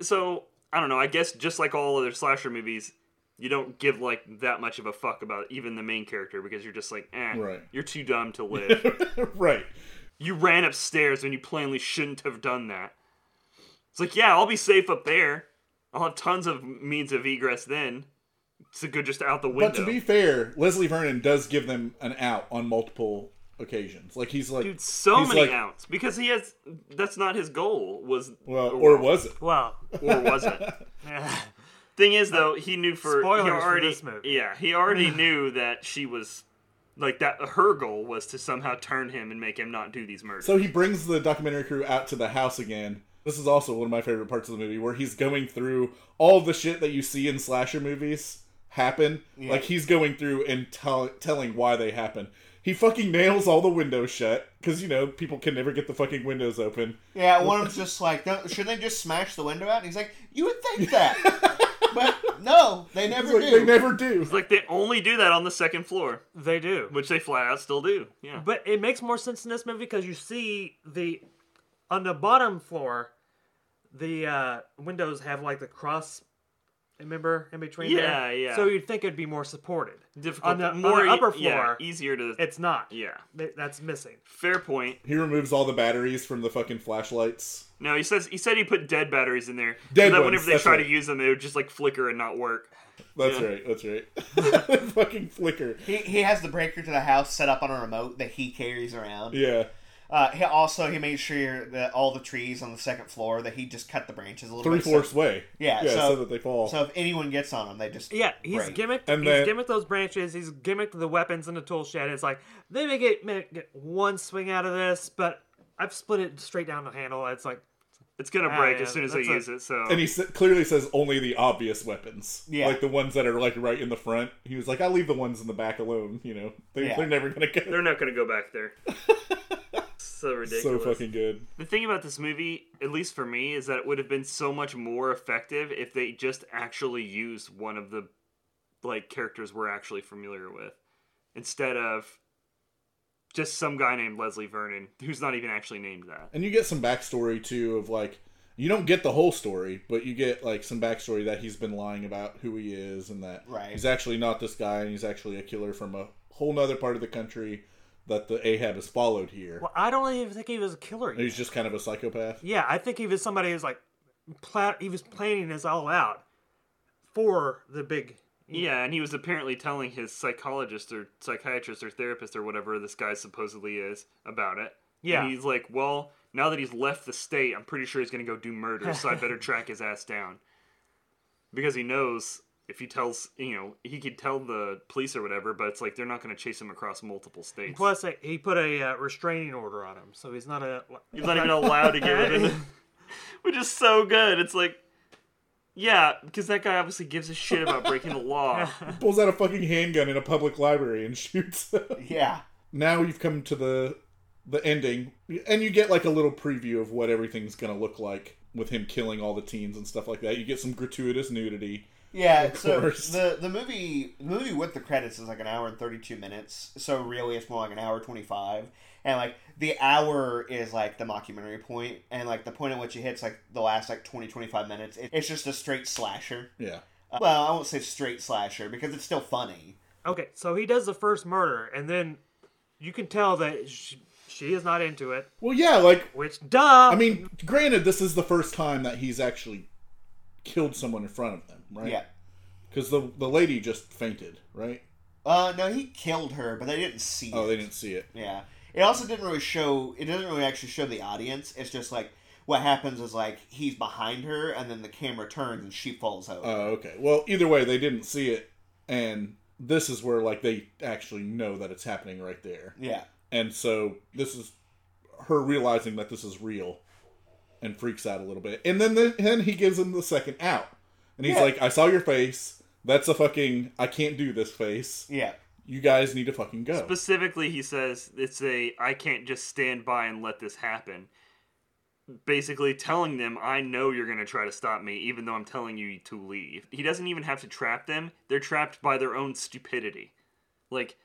So I don't know. I guess just like all other slasher movies, you don't give like that much of a fuck about even the main character because you're just like, eh, Right. you're too dumb to live. right. you ran upstairs when you plainly shouldn't have done that. It's like, yeah, I'll be safe up there. I'll have tons of means of egress then. It's a good just out the window. But to be fair, Leslie Vernon does give them an out on multiple occasions. Like he's like, Dude, so many like, outs because he has. That's not his goal. Was Well, or was it? well, or was it? Thing is, though, he knew for Spoilers he for already, this movie. Yeah, he already knew that she was like that. Her goal was to somehow turn him and make him not do these murders. So he brings the documentary crew out to the house again. This is also one of my favorite parts of the movie, where he's going through all the shit that you see in slasher movies happen. Like he's going through and tell, telling why they happen. He fucking nails all the windows shut because you know people can never get the fucking windows open. Yeah, one of them's just like, "Don't- should they just smash the window out? And he's like, you would think that, but no, they never like do. they never do. It's like they only do that on the second floor, they do. which they flat out still do. Yeah, But it makes more sense in this movie because you see the on the bottom floor, the uh, windows have like the cross. Remember in between Yeah, there? yeah. So you'd think it'd be more supported. difficult. on the- on more the upper e- yeah, floor, easier to. It's not. yeah, That's missing. fair point. He removes all the batteries from the fucking flashlights. No, he says he said he put dead batteries in there. Dead so that ones, whenever they try right. to use them, they would just like flicker and not work. That's Yeah. right. That's right. fucking flicker. He, he has the breaker to the house set up on a remote that he carries around. Yeah. Uh, he also he made sure that all the trees on the second floor that he just cut the branches a little Three bit. so- fourths way. Yeah, Yeah. so- So, that they fall. So if anyone gets on them, they just Yeah, he's break. gimmicked. And he's then- gimmicked those branches. He's gimmicked the weapons in the tool shed. It's like they may get, may get one swing out of this, but I've split it straight down the handle. It's like It's gonna Ah, break yeah, as soon as they that's a- use it. So and he sa- clearly says only the obvious weapons. Yeah. Like the ones that are like right in the front. He was like, I'll leave the ones in the back alone. You know, they, Yeah. they're never gonna go. they're not gonna go back there. so ridiculous. so fucking good. The thing about this movie, at least for me, is that it would have been so much more effective if they just actually used one of the like characters we're actually familiar with instead of just some guy named Leslie Vernon who's not even actually named that. And you get some backstory too of like you don't get the whole story, but you get like some backstory that he's been lying about who he is and that Right. he's actually not this guy and he's actually a killer from a whole nother part of the country that the Ahab has followed here. well, I don't even think he was a killer. Yet. He's just kind of a psychopath. Yeah, I think he was somebody who's like, pla- he was planning this all out for the big. Yeah, and he was apparently telling his psychologist or psychiatrist or therapist or whatever this guy supposedly is about it. Yeah. And he's like, well, now that he's left the state, I'm pretty sure he's going to go do murder, so I better track his ass down. Because he knows if he tells, you know, he could tell the police or whatever, but it's like they're not going to chase him across multiple states. Plus, uh, he put a uh, restraining order on him, so he's not a. He's not even allowed to get rid of it. Which is so good. It's like, yeah, because that guy obviously gives a shit about breaking the law. Pulls out a fucking handgun in a public library and shoots. yeah. now you've come to the the ending and you get like a little preview of what everything's going to look like with him killing all the teens and stuff like that. You get some gratuitous nudity. Yeah, Of so course. the the movie the movie with the credits is like an hour and thirty two minutes. So really, it's more like an hour twenty five, and like the hour is like the mockumentary point, and like the point at which it hits like the last like 20, 25 minutes, it, it's just a straight slasher. Yeah. Uh, well, I won't say straight slasher because it's still funny. Okay, so he does the first murder, and then you can tell that she, she is not into it. Well, yeah, like Which, duh. I mean, granted, this is the first time that he's actually killed someone in front of them, right? Yeah. Because the the lady just fainted, right? Uh, no, he killed her, but they didn't see Oh, it. they didn't see it. Yeah. It also didn't really show. It doesn't really actually show the audience. It's just like what happens is like he's behind her, and then the camera turns and she falls over. Oh, okay. Well, either way, they didn't see it, and this is where like they actually know that it's happening right there, yeah. and so this is her realizing that this is real, and freaks out a little bit, and then the, then he gives him the second out, and he's Yeah. like, "I saw your face. That's a fucking I can't do this face. Yeah. You guys need to fucking go." Specifically, he says it's a I can't just stand by and let this happen. Basically, telling them I know you're going to try to stop me, even though I'm telling you to leave. He doesn't even have to trap them; they're trapped by their own stupidity. Like,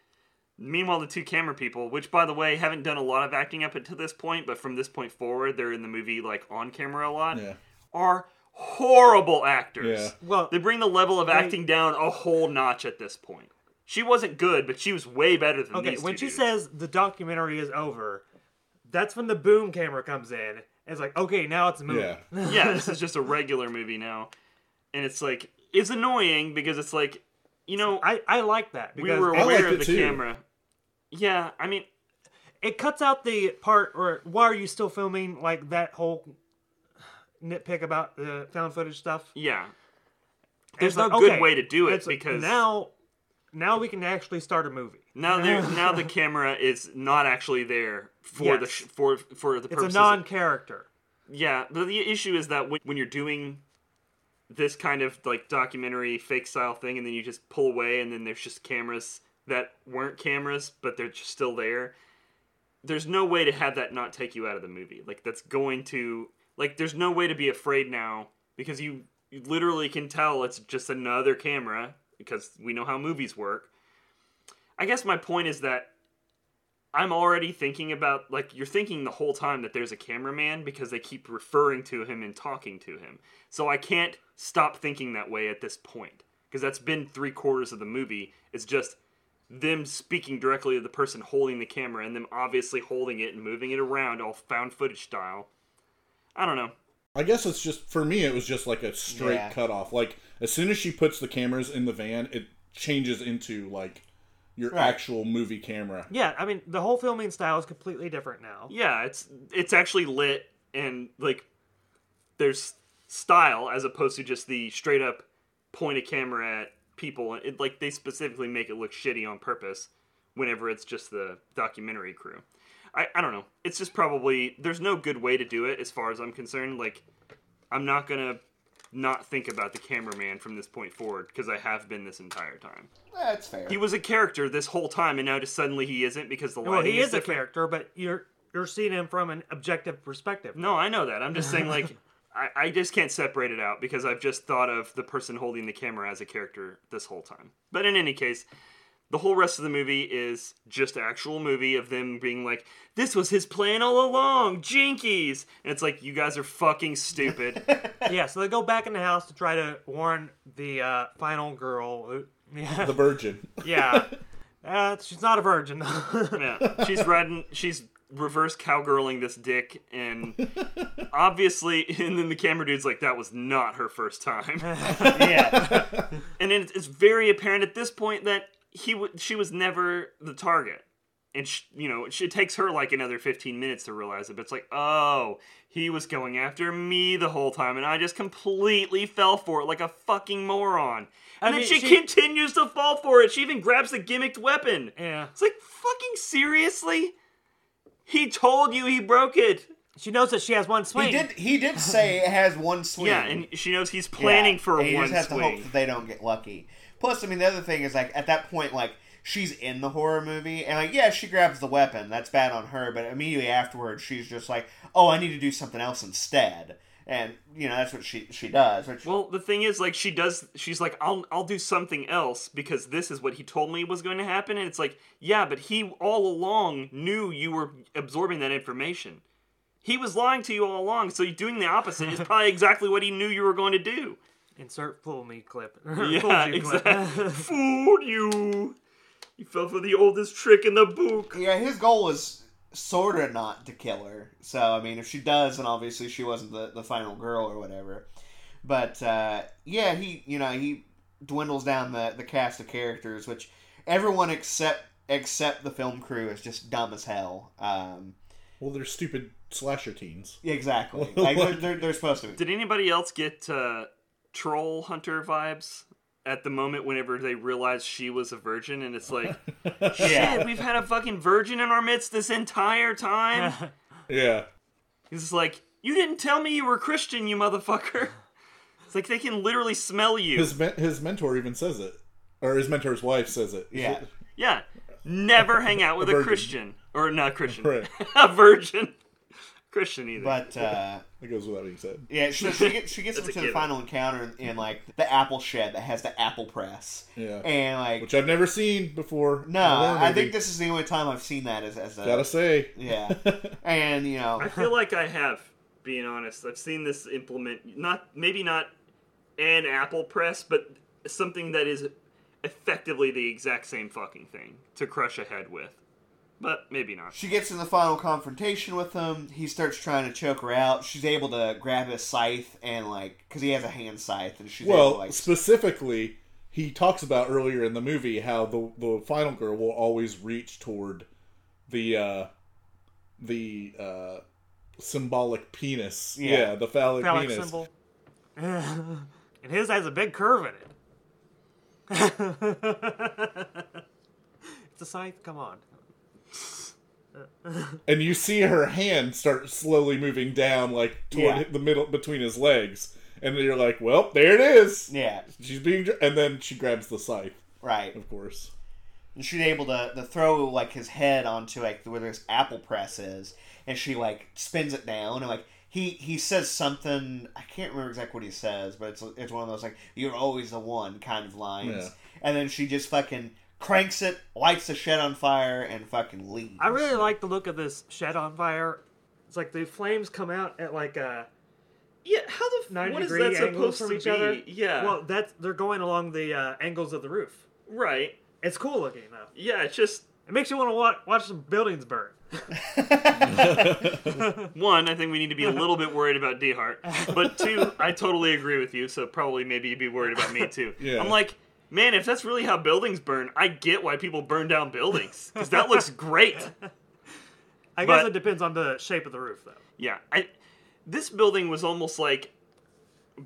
meanwhile, the two camera people, which by the way haven't done a lot of acting up until this point, but from this point forward, they're in the movie like on camera a lot, Yeah. are horrible actors. Yeah. well, They bring the level of acting down a whole notch at this point. She wasn't good, but she was way better than okay, these when two she dudes. says the documentary is over, that's when the boom camera comes in. And it's like, okay, now it's a movie. Yeah. yeah, this is just a regular movie now, and it's like it's annoying because it's like, you know, I, I like that we were aware liked of the too. camera. Yeah, I mean, it cuts out the part or why are you still filming like that whole nitpick about the found footage stuff. yeah. There's no like, good okay, way to do it because now now we can actually start a movie. now there now the camera is not actually there for the Yes. sh- for for the It's a non-character. Yeah, but the issue is that when, when you're doing this kind of like documentary fake style thing, and then you just pull away, and then there's just cameras that weren't cameras, but they're just still there. There's no way to have that not take you out of the movie. Like that's going to like there's no way to be afraid now because you, you literally can tell it's just another camera because we know how movies work. I guess my point is that I'm already thinking about like you're thinking the whole time that there's a cameraman because they keep referring to him and talking to him. So I can't stop thinking that way at this point because that's been three quarters of the movie. It's just them speaking directly to the person holding the camera and them obviously holding it and moving it around all found footage style. I don't know. I guess it's just for me. It was just like a straight Yeah. cut off. Like as soon as she puts the cameras in the van, it changes into like your Right. actual movie camera. Yeah, I mean the whole filming style is completely different now. Yeah, it's it's actually lit and like there's style as opposed to just the straight up point a camera at people. It like they specifically make it look shitty on purpose whenever it's just the documentary crew. I, I don't know. It's just probably there's no good way to do it as far as I'm concerned. Like I'm not gonna not think about the cameraman from this point forward because I have been this entire time. That's fair. He was a character this whole time, and now just suddenly he isn't because the Well, lighting he is a different. character, but you're you're seeing him from an objective perspective. No, I know that. I'm just saying, like, I, I just can't separate it out because I've just thought of the person holding the camera as a character this whole time. But in any case, the whole rest of the movie is just actual movie of them being like, "This was his plan all along, jinkies," and it's like, you guys are fucking stupid. Yeah, so they go back in the house to try to warn the uh, final girl. Yeah, The Virgin. yeah. Uh, she's not a virgin. yeah, she's riding, she's reverse cowgirling this dick, and obviously, and then the camera dude's like, "That was not her first time." yeah. and it's, it's very apparent at this point that he w- she was never the target and sh you know it takes her like another 15 minutes to realize it but it's like oh he was going after me the whole time and i just completely fell for it like a fucking moron and I then mean, she, she- continues to fall for it she even grabs the gimmicked weapon yeah, it's like fucking seriously he told you he broke it she knows that she has one swing. He did. He did say it has one swing. yeah and she knows he's planning Yeah, for and a he one just has to hope that they don't get lucky. Plus, I mean, the other thing is like at that point, like she's in the horror movie, and like yeah, she grabs the weapon. That's bad on her, but immediately afterwards, she's just like, "Oh, I need to do something else instead." and you know that's what she she does. Which, Well, the thing is, like, she does. She's like, "I'll, I'll do something else because this is what he told me was going to happen." And it's like, yeah, but he all along knew you were absorbing that information. He was lying to you all along, so you doing the opposite is probably exactly what he knew you were going to do. Insert fool me clip. Yeah, Fooled you clip. exactly. Fooled you. You fell for the oldest trick in the book. yeah, his goal was sort of not to kill her. So I mean, if she does, then obviously she wasn't the the final girl or whatever. But uh, yeah, he you know he dwindles down the the cast of characters, which everyone except except the film crew is just dumb as hell. Um, Well, they're stupid slasher teens. exactly, like they're, they're, they're supposed to. be. Did anybody else get uh, troll hunter vibes at the moment whenever they realized she was a virgin? And it's like, shit, Yeah. we've had a fucking virgin in our midst this entire time. Yeah. He's like, you didn't tell me you were Christian, you motherfucker. It's like they can literally smell you. His men- his mentor even says it, or his mentor's wife says it. Yeah. Yeah. Never hang out with A a. Christian. Or not Christian. Right. a virgin. Christian either. But uh, That goes without being said. yeah, she, she gets she gets That's a into the final encounter in, in like the apple shed that has the apple press. Yeah. and like Which I've never seen before. no, in a horror I think this is the only time I've seen that as, as a Gotta say. yeah, and you know I feel like I have, being honest. I've seen this implement not maybe not an Apple press, but something that is effectively the exact same fucking thing to crush a head with. But maybe not. She gets in the final confrontation with him. He starts trying to choke her out. She's able to grab his scythe and like, because he has a hand scythe, and she's able Well, to, like, specifically, he talks about earlier in the movie how the the final girl will always reach toward the uh, the uh, symbolic penis. Yeah. Yeah, the phallic, Phallic penis. symbol. and his has a big curve in it. it's a scythe. Come on. and you see her hand start slowly moving down, like toward Yeah. the middle between his legs, and then you're like, "Well, there it is." yeah, She's being, and then she grabs the scythe, right. of course. And she's able to, to throw like his head onto like where this apple press is, and she like spins it down and like he he says something I can't remember exactly what he says, but it's it's one of those like you're always the one kind of lines, Yeah. and then she just fucking cranks it, lights the shed on fire, and fucking leaves. I really like the look of this shed on fire. It's like the flames come out at like a Yeah, how the f- 90 what is degree that angles supposed from to each be? other. Yeah, Well, that's they're going along the uh, angles of the roof. right. It's cool looking though. Yeah, it's just It makes you want to watch, watch some buildings burn. one. I think we need to be a little bit worried about Dehart, but two, I totally agree with you. So probably maybe you'd be worried about me too. Yeah. I'm like, man, if that's really how buildings burn, I get why people burn down buildings because that looks great. I guess But- it depends on the shape of the roof, though. Yeah, I this building was almost like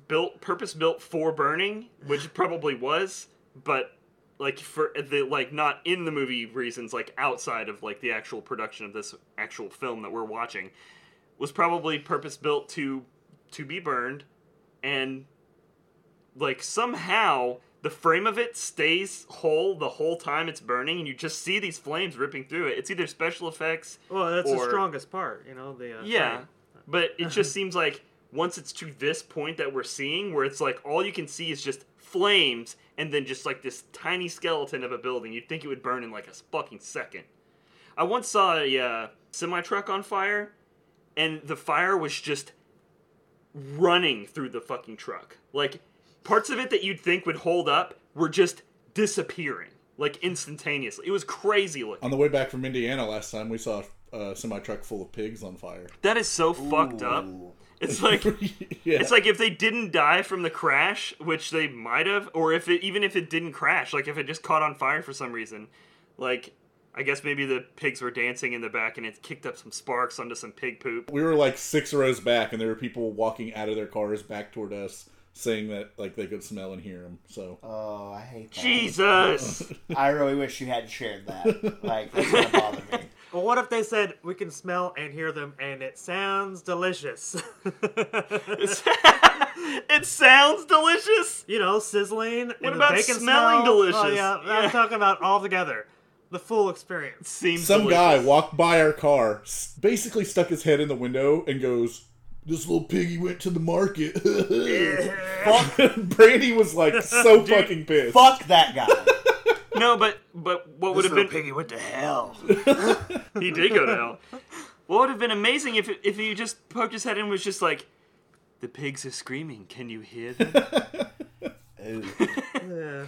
built purpose built for burning, which it probably was, but like for the like not in the movie reasons, like outside of like the actual production of this actual film that we're watching, was probably purpose built to to be burned, and like somehow the frame of it stays whole the whole time it's burning, and you just see these flames ripping through it. It's either special effects Well, that's the strongest part, you know. The uh, yeah, frame. but it just seems like once it's to this point that we're seeing, where it's like all you can see is just flames, and then just like this tiny skeleton of a building. You'd think it would burn in like a fucking second. I once saw a uh, semi truck on fire, and the fire was just running through the fucking truck. Like parts of it that you'd think would hold up were just disappearing, like instantaneously. It was crazy looking. On the way back from Indiana last time, we saw a semi truck full of pigs on fire. That is so fucked up. It's like yeah. It's like if they didn't die from the crash, which they might have, or if it even if it didn't crash, like if it just caught on fire for some reason, like I guess maybe the pigs were dancing in the back and it kicked up some sparks onto some pig poop. we were like six rows back, and there were people walking out of their cars back toward us, saying that like they could smell and hear them. So Oh, I hate that. Jesus! I really wish you hadn't shared that. Like, that's gonna bother me. Well, what if they said we can smell and hear them, and it sounds delicious? it sounds delicious. you know, sizzling. What and about the bacon smelling smell. Oh, delicious? Oh, yeah, Yeah. I'm talking about all together, the full experience. Seems some guy walked by our car, basically stuck his head in the window, and goes, this little piggy went to the market. Brandy was like so fucking pissed. Fuck that guy. No, but but what would have been piggy went to hell. he did go to hell. What would have been amazing if if he just poked his head in and was just like, "The pigs are screaming. Can you hear them?"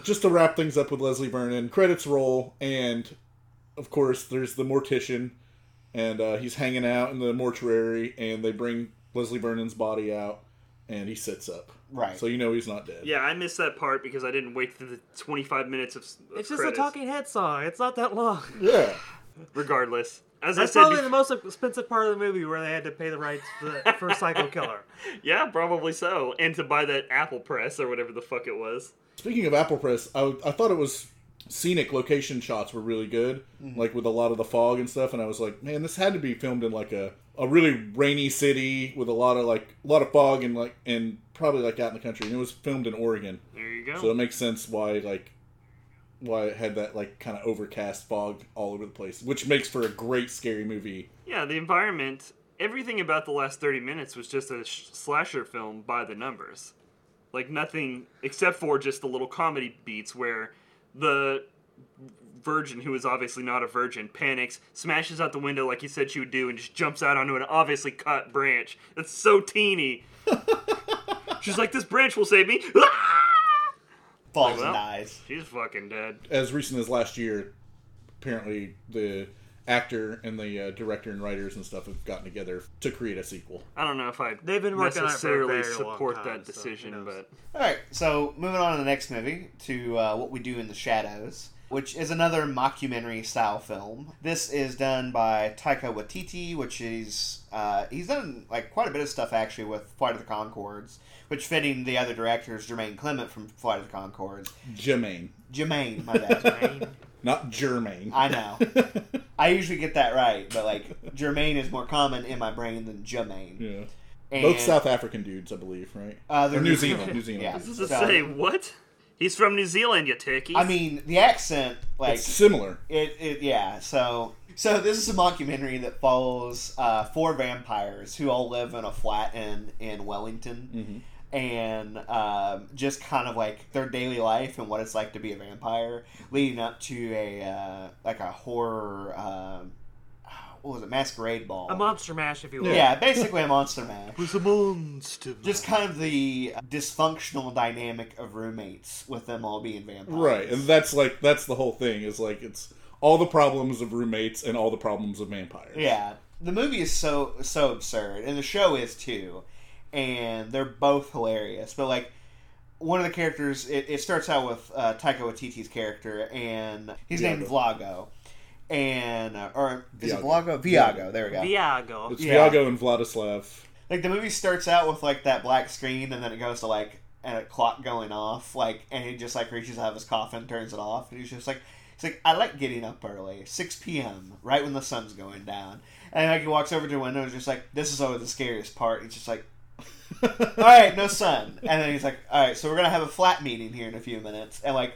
Just to wrap things up with Leslie Vernon, credits roll, and of course there's the mortician, and uh, he's hanging out in the mortuary, and they bring Leslie Vernon's body out, and he sits up. Right. So you know he's not dead. yeah, I missed that part because I didn't wait through the 25 minutes of. of It's just credits. a Talking Head song. It's not that long. Yeah. Regardless, as That's I said, probably bef- the most expensive part of the movie where they had to pay the rights for, for Psycho Killer. yeah, probably so, and to buy that Apple Press or whatever the fuck it was. Speaking of Apple Press, I, I thought it was scenic location shots were really good, mm-hmm. like with a lot of the fog and stuff. And I was like, man, this had to be filmed in like a, a really rainy city with a lot of like a lot of fog and like and probably like out in the country. And it was filmed in Oregon, There you go. so it makes sense why like why it had that like kind of overcast fog all over the place, which makes for a great scary movie. Yeah, the environment, everything about the last 30 minutes was just a sh- slasher film by the numbers. Like nothing except for just the little comedy beats where the virgin, who is obviously not a virgin, panics, smashes out the window like he said she would do, and just jumps out onto an obviously cut branch. That's so teeny. She's like, this branch will save me. Falls Well. and dies. She's fucking dead. As recent as last year, apparently the actor and the uh, director and writers and stuff have gotten together to create a sequel. I don't know if I They've been working on it for a necessarily very support time, that decision, knows? but All right, so moving on to the next movie, to uh, What We Do in the Shadows, which is another mockumentary style film. This is done by Taika Waititi, which is uh, he's done like quite a bit of stuff actually with Flight of the Conchords, which fitting the other directors, Jermaine Clement from Flight of the Conchords, Jermaine, Jermaine, my bad, not Germaine. I know. I usually get that right, but like Jermaine is more common in my brain than Jermaine. yeah. And, Both South African dudes, I believe, right? Uh, they're Or New New Zealand. Zealand. New Zealand. Yeah. Does it So- say what? He's from New Zealand, you turkey. I mean, the accent, like It's similar. It, it yeah. So so this is a mockumentary that follows uh, four vampires who all live in a flat in in Wellington, and um, just kind of like their daily life and what it's like to be a vampire, leading up to a uh, like a horror. Um, what was it? Masquerade ball. A monster mash, if you will. yeah, basically a monster mash. was a monster. Just kind of the dysfunctional dynamic of roommates with them all being vampires. Right. And that's like that's the whole thing, is like it's all the problems of roommates and all the problems of vampires. Yeah, the movie is so so absurd, and the show is too, and they're both hilarious. But like, one of the characters, it, it starts out with uh, Taika Waititi's character, and he's named Vlago, and uh, or is it Viago. Vlago? Viago. There we go. Viago. It's Yeah. Viago and Vladislav. like the movie starts out with like that black screen, and then it goes to like a clock going off, like, and he just like reaches out of his coffin, turns it off, and he's just like. He's like, I like getting up early, 6 p.m., right when the sun's going down. And like he walks over to the window and just like, this is always the scariest part. He's just like, all right, no sun. And then he's like, all right, so we're gonna have a flat meeting here in a few minutes. And like,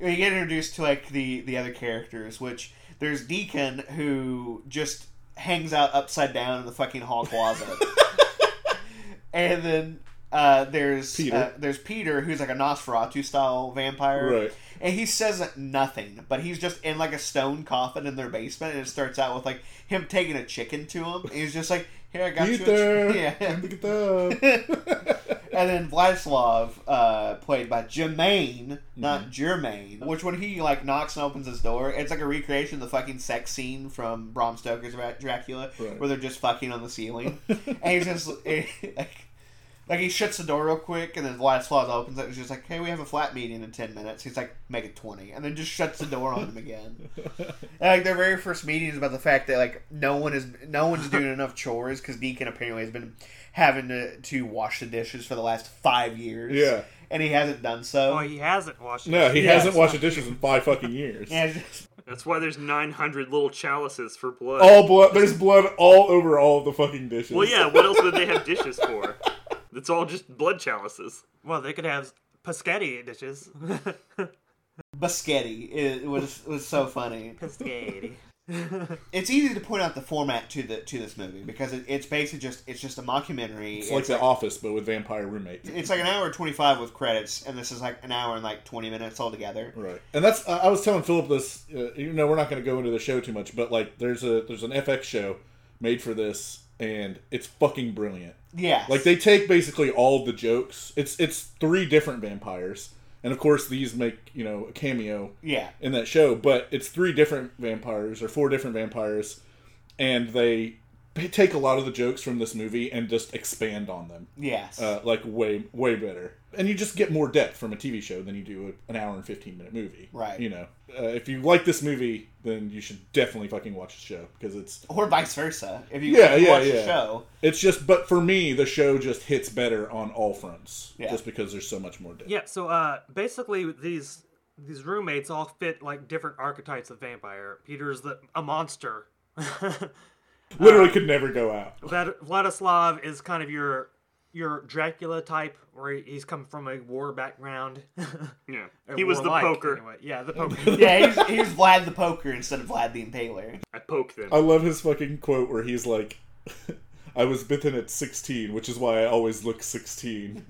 you get introduced to like the the other characters, which there's Deacon who just hangs out upside down in the fucking hall closet, and then uh, there's Peter. Uh, there's Peter who's like a Nosferatu style vampire, Right. and he says nothing, but he's just in like a stone coffin in their basement, and it starts out with like him taking a chicken to him. And he's just like, "Here, I got you." Peter! chi-" yeah. Look at that. and then Vladislav, uh, played by Jermaine, Mm-hmm. not Jermaine, which when he like knocks and opens his door, it's like a recreation of the fucking sex scene from Bram Stoker's Dra- Dracula, Right. where they're just fucking on the ceiling, and he's just like, like he shuts the door real quick, and then last Vladislav opens it. and He's just like, "Hey, we have a flat meeting in ten minutes." He's like, "Make it 20. and then just shuts the door on him again. And, like their very first meeting is about the fact that like no one is no one's doing enough chores because Deacon apparently has been having to to wash the dishes for the last five years. Yeah. and he hasn't done so. Oh, he hasn't washed it. No, he Yeah, hasn't washed the dishes in five fucking years. And it's just- That's why there's 900 little chalices for blood. All blood. There's blood all over all of the fucking dishes. Well, yeah. What else would they have dishes for? It's all just blood chalices. Well, they could have Paschetti dishes. Biscotti it was was so funny. Paschetti. It's easy to point out the format to the to this movie because it, it's basically just it's just a mockumentary. It's like The Office, but with vampire roommates. it's like an hour and twenty five with credits, and this is like an hour and like twenty minutes altogether. Right, and that's I I was telling Philip this. Uh, you know, we're not going to go into the show too much, but like, there's a there's an FX show made for this, and it's fucking brilliant. Yeah, Like they take basically all the jokes. It's it's three different vampires, and of course these make you know a cameo yeah, in that show. But it's three different vampires or four different vampires, and they they take a lot of the jokes from this movie and just expand on them yes, uh, like way way better and you just get more depth from a tv show than you do an hour and 15 minute movie Right. you know uh, if you like this movie then you should definitely fucking watch the show because it's or vice versa. If you, Yeah, if you yeah, watch the yeah. show, it's just but for me the show just hits better on all fronts Yeah. just because there's so much more depth Yeah, so uh, basically these these roommates all fit like different archetypes of vampire. Peter's the a monster. literally could never go out Vlad- Vladislav is kind of your your Dracula type, where he's come from a war background. Yeah, he was the poker. anyway. Yeah, the poker. yeah, he's, he's Vlad the Poker instead of Vlad the Impaler. I poked them. i love his fucking quote where he's like I was bitten at 16, which is why I always look 16.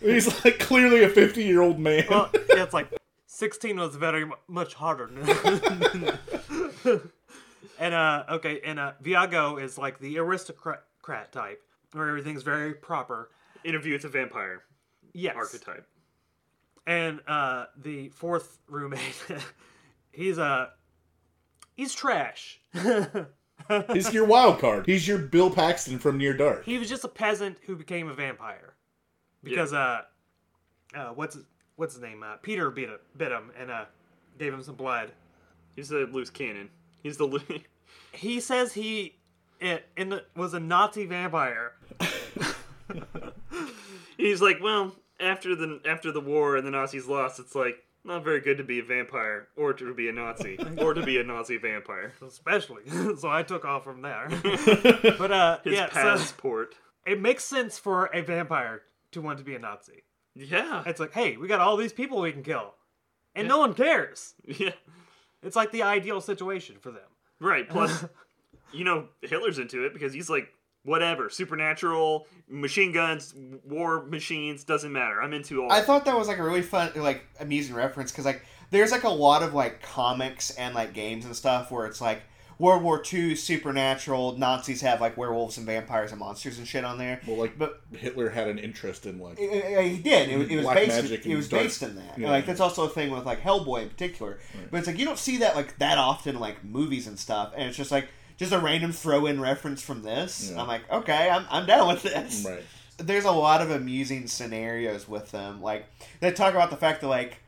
He's like clearly a 50 year old man. well, yeah, it's like sixteen was very much harder. And uh, okay, and uh, Viago is like the aristocrat type, where everything's very proper. Interview with a vampire Yes. archetype. And uh, the fourth roommate, he's uh, he's trash. He's your wild card. He's your Bill Paxton from Near Dark. he was just a peasant who became a vampire because uh, uh, what's what's his name? Uh, Peter beat him, bit him and uh, gave him some blood. He's a loose cannon. He's the He says he it, in the, was a Nazi vampire. He's like, well, after the after the war and the Nazis lost, it's like not very good to be a vampire or to be a Nazi or to be a Nazi vampire. especially. so I took off from there. but uh, His yeah, so passport. it makes sense for a vampire to want to be a Nazi. Yeah, It's like, hey, we got all these people we can kill, and no one cares. yeah, It's like the ideal situation for them. right. Plus, you know, Hitler's into it because he's like, whatever, supernatural, machine guns, war machines, doesn't matter. I'm into all. I thought that was like a really fun, like amusing reference because like there's like a lot of like comics and like games and stuff where it's like World War II supernatural Nazis have like werewolves and vampires and monsters and shit on there. Well, like, But Hitler had an interest in like. He did. It, was- it was based. It was dark- based in that. yeah. Like that's also a thing with like Hellboy in particular. But it's like you don't see that like that often in like movies and stuff. And it's just like just a random throw in reference from this. Yeah. I'm like, okay, I'm I'm down with this. Right. There's a lot of amusing scenarios with them. Like they talk about the fact that like.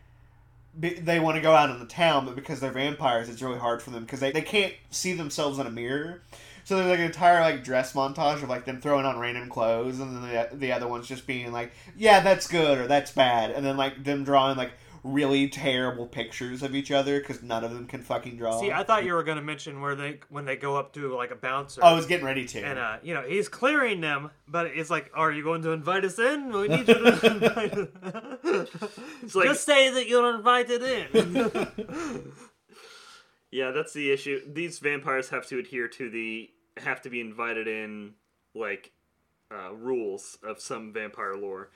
Be- They want to go out in the town, but because they're vampires, it's really hard for them because they, they can't see themselves in a mirror. So there's like an entire like dress montage of like them throwing on random clothes, and then the, the other ones just being like, "Yeah, that's good" or "That's bad," and then like them drawing like really terrible pictures of each other because none of them can fucking draw. See, I thought you were going to mention where they when they go up to like a bouncer. I was getting ready to. and uh, you know he's clearing them, but it's like, are you going to invite us in? We need you to invite us. it's like, Just say that you're invited in. yeah, that's the issue. These vampires have to adhere to the have to be invited in like uh, rules of some vampire lore.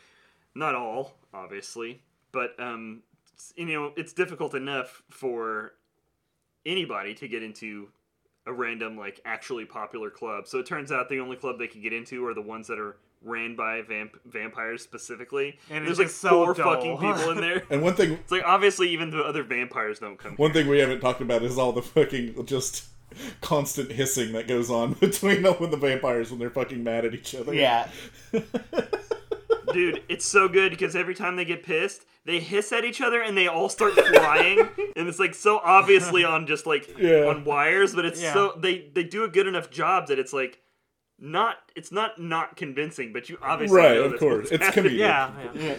Not all, obviously, but um, it's- you know it's difficult enough for anybody to get into a random like actually popular club. So it turns out the only club they can get into are the ones that are ran by vamp- vampires specifically. And There's it's like just so four dull. fucking people in there. And one thing, It's like obviously even the other vampires don't come. one thing we haven't talked about is all the fucking just constant hissing that goes on between them and the vampires when they're fucking mad at each other. yeah, Dude, it's so good because every time they get pissed, they hiss at each other and they all start flying, and it's like so obviously on just like Yeah. on wires, but it's Yeah. so they they do a good enough job that it's like not it's not not convincing, but you obviously Right, know of course. It's happening. comedic. yeah, yeah. yeah.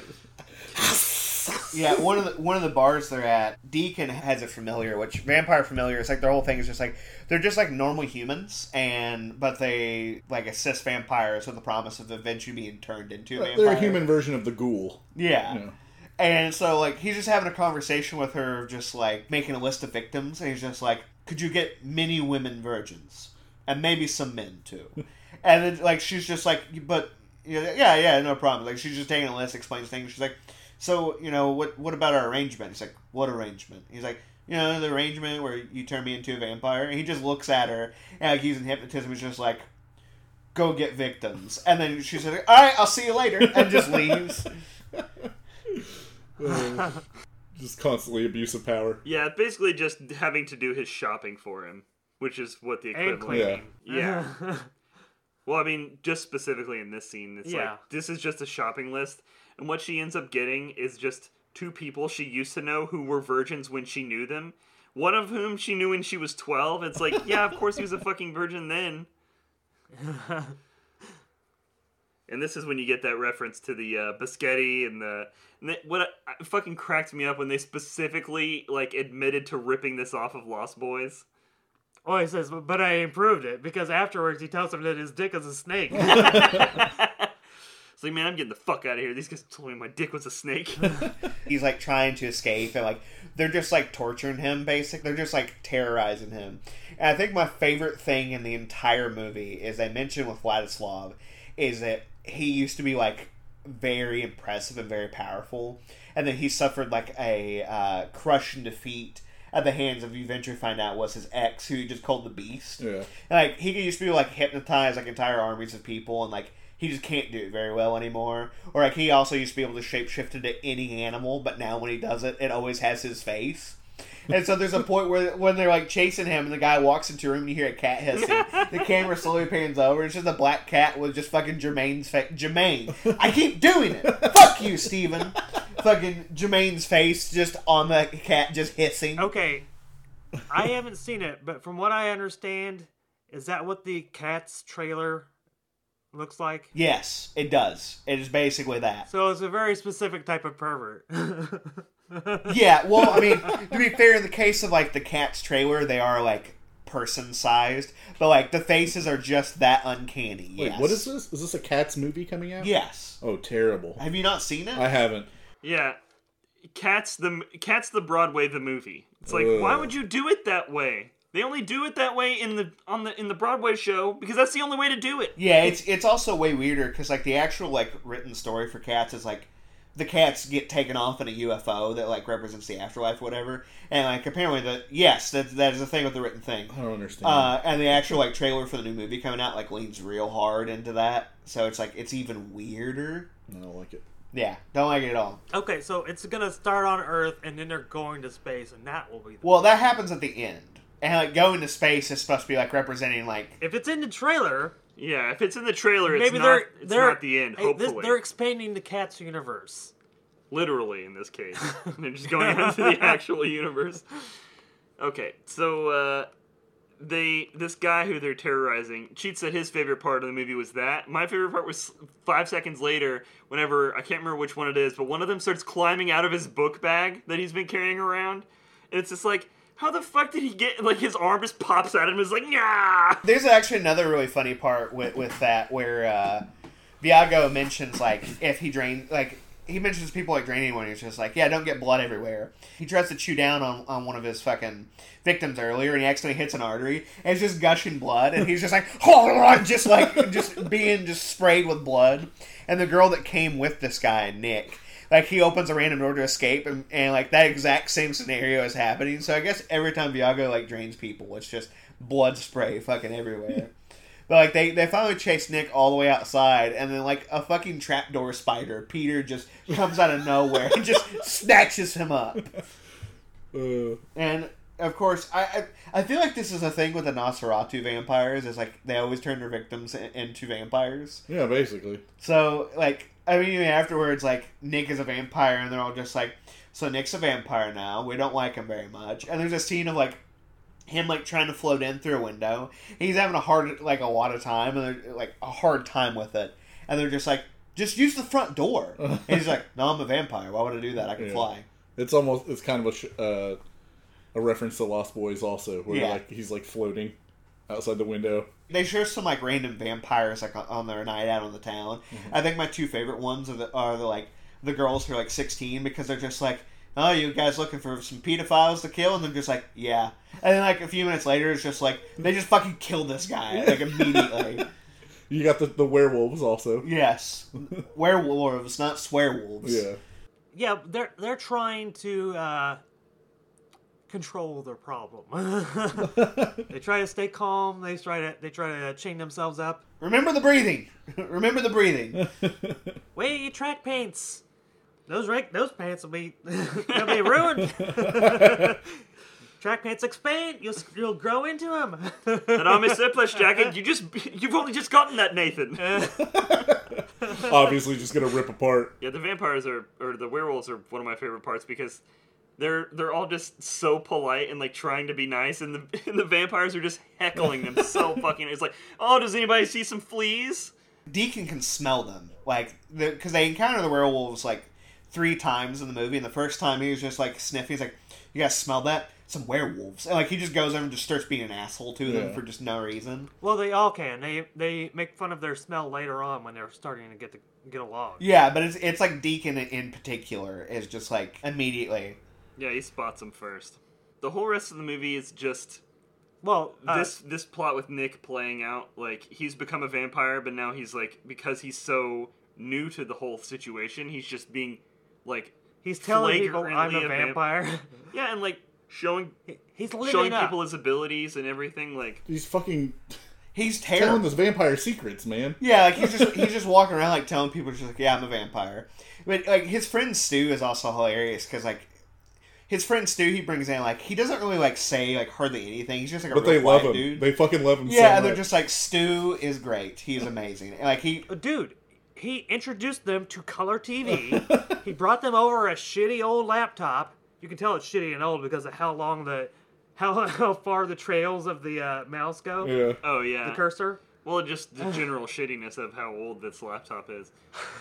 Yeah, one of the one of the bars they're at, Deacon has a familiar, which vampire familiar is like their whole thing is just like they're just like normal humans, and but they like assist vampires with the promise of eventually being turned into a vampire. They're a human version of the ghoul. Yeah. Yeah. And so like he's just having a conversation with her, just like making a list of victims, and he's just like, could you get many women virgins and maybe some men too? and then like she's just like, but yeah, yeah, yeah, no problem. Like she's just taking a list, explains things. She's like, so you know what? What about our arrangement? He's like, what arrangement? He's like. You know the arrangement where you turn me into a vampire. And he just looks at her, and like he's in hypnotism. He's just like, "Go get victims," and then she's like, "All right, I'll see you later," and just leaves. Uh, just constantly abuse of power. Yeah, basically just having to do his shopping for him, which is what the And equivalent. cleaning. Yeah. Well, I mean, just specifically in this scene, it's Yeah. like this is just a shopping list, and what she ends up getting is just two people she used to know who were virgins when she knew them. One of whom she knew when she was twelve. It's like, yeah, of course he was a fucking virgin then. and this is when you get that reference to the uh, biscotti and the and they, what uh, fucking cracked me up when they specifically like admitted to ripping this off of Lost Boys. Oh, he says, but I improved it because afterwards he tells him that his dick is a snake. It's like, man, I'm getting the fuck out of here. These guys told me my dick was a snake. He's like trying to escape, and like they're just like torturing him. Basically, they're just like terrorizing him. And I think my favorite thing in the entire movie is they mentioned with Vladislav is that he used to be like very impressive and very powerful, and then he suffered like a uh, crush and defeat at the hands of you eventually find out was his ex, who he just called the Beast. Yeah. And, like he used to be like hypnotize like entire armies of people, and like he just can't do it very well anymore. Or like he also used to be able to shapeshift into any animal, but now when he does it, it always has his face. And so there's a point where when they're like chasing him, and the guy walks into a room, and you hear a cat hissing. the camera slowly pans over. It's just a black cat with just fucking Jermaine's face. Jermaine, I keep doing it. Fuck you, Steven. fucking Jermaine's face just on the cat, just hissing. okay, I haven't seen it, but from what I understand, is that what the Cats trailer looks like? Yes, it does. It is basically that. So it's a very specific type of pervert. Yeah, well, I mean, to be fair, in the case of like the Cats trailer, they are like person sized, but like the faces are just that uncanny. Wait, yes. what is this? Is this a Cats movie coming out? Yes. Oh, terrible. Have you not seen it? I haven't. yeah, Cats the Cats the Broadway the movie. It's like, why would you do it that way? They only do it that way in the on the in the Broadway show because that's the only way to do it. yeah, it's it's also way weirder because like the actual like written story for Cats is like the cats get taken off in a UFO that like represents the afterlife, or whatever, and like apparently the yes, that that is the thing with the written thing. I don't understand. Uh, and the actual like trailer for the new movie coming out like leans real hard into that, so it's like it's even weirder. I don't like it. Yeah, don't like it at all. okay, so it's gonna start on Earth and then they're going to space, and that will be. The... Well, that happens at the end, and like going to space is supposed to be like representing like If it's in the trailer, Yeah, if it's in the trailer, it's maybe not. they're it's they're not the end. hey, this- Hopefully, they're expanding the Cats universe. literally in this case. They're just going into the actual universe. Okay, so uh, they this guy who they're terrorizing. Cheat said his favorite part of the movie was that. My favorite part was five seconds later, whenever I can't remember which one it is, but one of them starts climbing out of his book bag that he's been carrying around, and it's just like. How the fuck did he get like his arm just pops out of him? It's like yeah. There's actually another really funny part with, with that where uh, Viago mentions like if he drains like he mentions people like draining one. He's just like, yeah, don't get blood everywhere. He tries to chew down on, on one of his fucking victims earlier, and he accidentally hits an artery, and it's just gushing blood, and he's just like, oh, just like just being just sprayed with blood. And the girl that came with this guy, Nick. Like he opens a random door to escape, and, and like that exact same scenario is happening. So I guess every time Viago like drains people, it's just blood spray fucking everywhere. But like they, they finally chase Nick all the way outside, and then like a fucking trapdoor spider, Peter just comes out of nowhere and just snatches him up. Uh, And of course, I, I I feel like this is a thing with the Nosferatu vampires. Is like they always turn their victims in- into vampires. yeah, basically. So like I mean, afterwards, like Nick is a vampire, and they're all just like, "So Nick's a vampire now. We don't like him very much." And there's a scene of like him like trying to float in through a window. He's having a hard like a lot of time, and they're like a hard time with it. And they're just like, "Just use the front door." and he's like, "No, I'm a vampire. Why would I do that? I can Yeah. fly." It's almost it's kind of a sh- uh, a reference to Lost Boys also, where Yeah. like he's like floating outside the window. They show some like random vampires like on- on their night out on the town. I think my two favorite ones are the are the like the girls who are like sixteen because they're just like "Oh, you guys looking for some pedophiles to kill?" And they're just like, "Yeah." And then like a few minutes later, it's just like they just fucking kill this guy like immediately. You got the, the werewolves also. yes, werewolves, not swearwolves. Yeah. Yeah, they're they're trying to uh, control their problem. they try to stay calm. They try to they try to chain themselves up. Remember the breathing. Remember the breathing. Wait, you track pants. Those rank those pants will be they'll be ruined. track pants expand. You'll you'll grow into them. And on my surplus jacket, you just you've only just gotten that, Nathan. Obviously, just gonna rip apart. Yeah, the vampires are or the werewolves are one of my favorite parts because they're they're all just so polite and like trying to be nice, and the and the vampires are just heckling them so fucking. It's like, oh, does anybody see some fleas? Deacon can smell them, like because they encounter the werewolves like three times in the movie. And the first time he was just like sniffing. He's like, "You guys smell that? Some werewolves!" And like he just goes over and just starts being an asshole to them Yeah. for just no reason. well, they all can. They they make fun of their smell later on when they're starting to get to get along. Yeah, but it's it's like Deacon in particular is just like immediately. Yeah, he spots them first. The whole rest of the movie is just Well, uh, this this plot with Nick playing out. Like he's become a vampire, but now he's like because he's so new to the whole situation, he's just being like he's telling people I'm flagrantly a a vamp- vampire. yeah, and like showing he's showing up. people his abilities and everything. Like He's fucking He's telling those vampire secrets, man. Yeah, like he's just he's just walking around like telling people just like, yeah, I'm a vampire. But like his friend Stu is also hilarious because like his friend Stu he brings in like he doesn't really like say like hardly anything. He's just like a But real they love quiet him. dude. They fucking love him. so yeah, and they're much. just like Stu is great. He's amazing. And, like he Dude, he introduced them to color TV. he brought them over a shitty old laptop. You can tell it's shitty and old because of how long the how how far the trails of the uh, mouse go. yeah. oh yeah, The cursor. well just the general shittiness of how old this laptop is.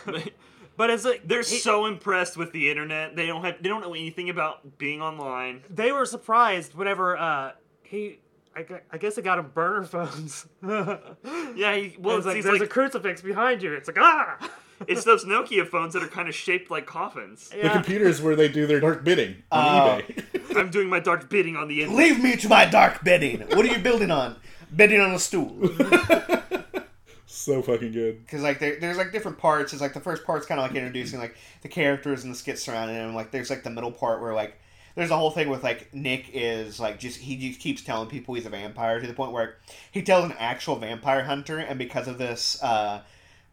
But But it's like They're he- so impressed with the internet. They don't have they don't know anything about being online. they were surprised whenever uh, he. I, I guess they got him burner phones. Yeah, he, well, it's like he's there's like, a crucifix behind you. It's like ah. it's those Nokia phones that are kind of shaped like coffins. The computers where they do their dark bidding on Oh. eBay. I'm doing my dark bidding on the internet. leave me to my dark bidding. What are you building on? Bidding on a stool. So fucking good. because like there, there's like different parts. It's like the first part's kind of like introducing like the characters and the skits surrounding them. Like there's like the middle part where like there's a whole thing with like Nick is like just he just keeps telling people he's a vampire to the point where he tells an actual vampire hunter, and because of this, uh,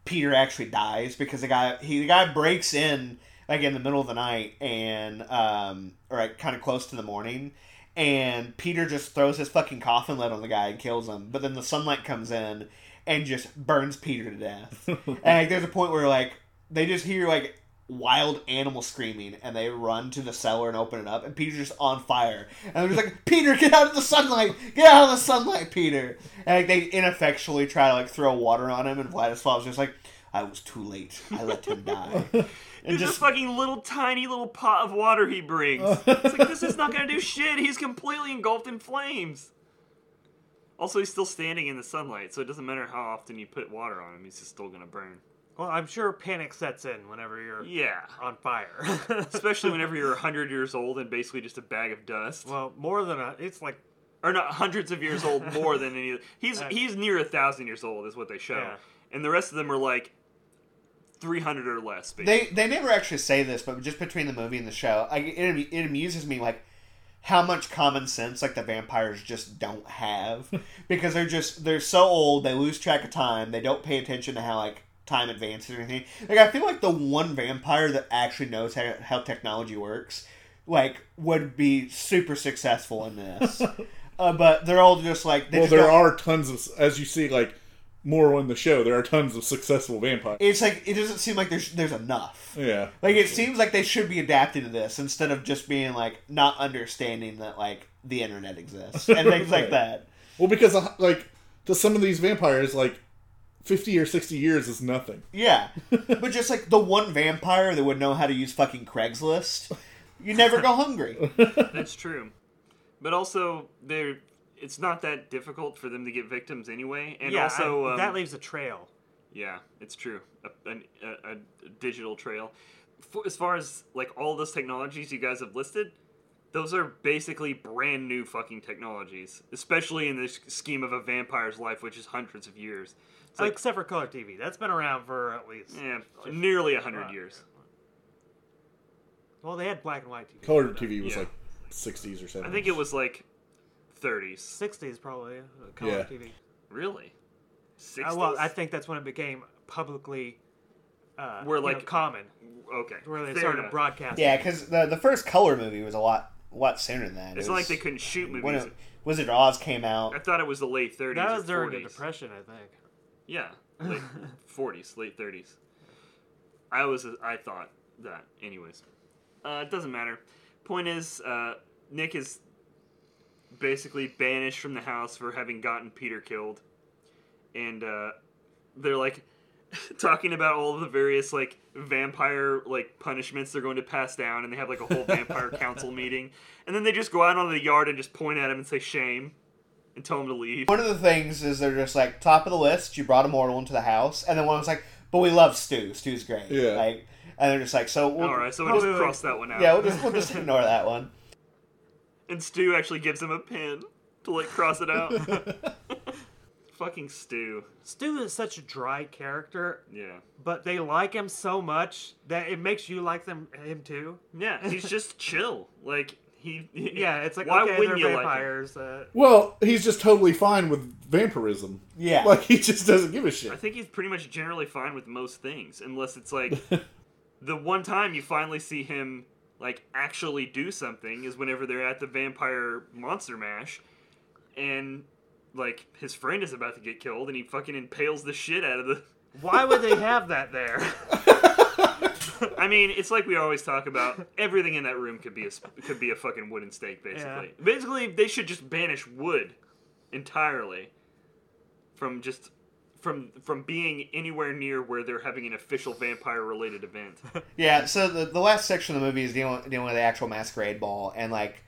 Peter actually dies because the guy he the guy breaks in like in the middle of the night and um or like kind of close to the morning. And Peter just throws his fucking coffin lid on the guy and kills him. But then the sunlight comes in and just burns Peter to death. and like, there's a point where like they just hear like wild animal screaming and they run to the cellar and open it up and Peter's just on fire. And they're just like, Peter, get out of the sunlight! Get out of the sunlight, Peter! And like they ineffectually try to like throw water on him and Vladislav's just like, I was too late. I let him die. And It's just a fucking little tiny little pot of water he brings. it's like this is not gonna do shit. He's completely engulfed in flames. Also, he's still standing in the sunlight, so it doesn't matter how often you put water on him. He's just still gonna burn. Well, I'm sure panic sets in whenever you're Yeah, on fire. especially whenever you're hundred years old and basically just a bag of dust, well, more than a. It's like or not hundreds of years old more than any. He's Uh, he's near a thousand years old, is what they show, Yeah. and the rest of them are like three hundred or less. they Basically. they never actually say this, but just between the movie and the show, I, it it amuses me like how much common sense like the vampires just don't have. Because they're just they're so old they lose track of time they don't pay attention to how like time advances or anything. Like i feel like the one vampire that actually knows how, how technology works like would be super successful in this. Uh, but they're all just like they Well, just there are tons of, as you see, like more on the show. There are tons of successful vampires. it's like it doesn't seem like there's there's enough Yeah, Like it seems like they should be adapting to this instead of just being like not understanding that like the internet exists and things like that. well, because uh, like to some of these vampires, like fifty or sixty years is nothing. Yeah, but just like the one vampire that would know how to use fucking Craigslist, you never go hungry. That's true. But also, they're it's not that difficult for them to get victims anyway, and yeah, also I- um, that leaves a trail. yeah, it's true. A, an- a, a digital trail. f- as far as like all those technologies you guys have listed, those are basically brand new fucking technologies, especially in the s- scheme of a vampire's life, which is hundreds of years. It's like, Except for color TV, that's been around for at least. eh, nearly a hundred years. Well, they had black and white TV. Color TV was Yeah. like 60s or 70s. I think it was like 30s. Sixties probably uh, color Yeah. TV. Really? 60s? Uh, well, I think that's when it became publicly, uh, Where, you know, like- common, okay. where they fair started enough. broadcasting. Yeah, because the the first color movie was a lot lot sooner than that. It's It not like was they couldn't shoot when movies. it- Wizard of Oz came out. I thought it was the late 30s. that or was during the depression, I think. Yeah, late 40s, late 30s. I was, I thought that. Anyways, uh, it doesn't matter. Point is, uh, Nick is basically banished from the house for having gotten Peter killed, and uh, they're like talking about all of the various like vampire like punishments they're going to pass down, and they have like a whole vampire council meeting, and then they just go out onto the yard and just point at him and say shame, and tell him to leave. One of the things is they're just like top of the list. You brought a mortal into the house, and then one was like, "But we love Stu. Stu's great." Yeah. Like, and they're just like, "So we'll, All right, so we we'll- just cross that one out. yeah, we'll just we'll just ignore that one." And Stu actually gives him a pin to like cross it out. Fucking Stu. Stu is such a dry character, Yeah. but they like him so much that it makes you like them him too. Yeah, he's just chill. Like he. Yeah, it's like why okay, wouldn't they're you like him? vampires. uh, Well, he's just totally fine with vampirism. Yeah. Like, he just doesn't give a I shit. I think he's pretty much generally fine with most things, unless it's like the one time you finally see him like actually do something is whenever they're at the vampire monster mash, and like his friend is about to get killed, and he fucking impales the shit out of the. why would they have that there? I mean, it's like we always talk about. Everything in that room could be a could be a fucking wooden stake, basically. Basically, they should just banish wood entirely from just from from being anywhere near where they're having an official vampire related event. Yeah, so the, the last section of the movie is dealing, dealing with the actual masquerade ball, and like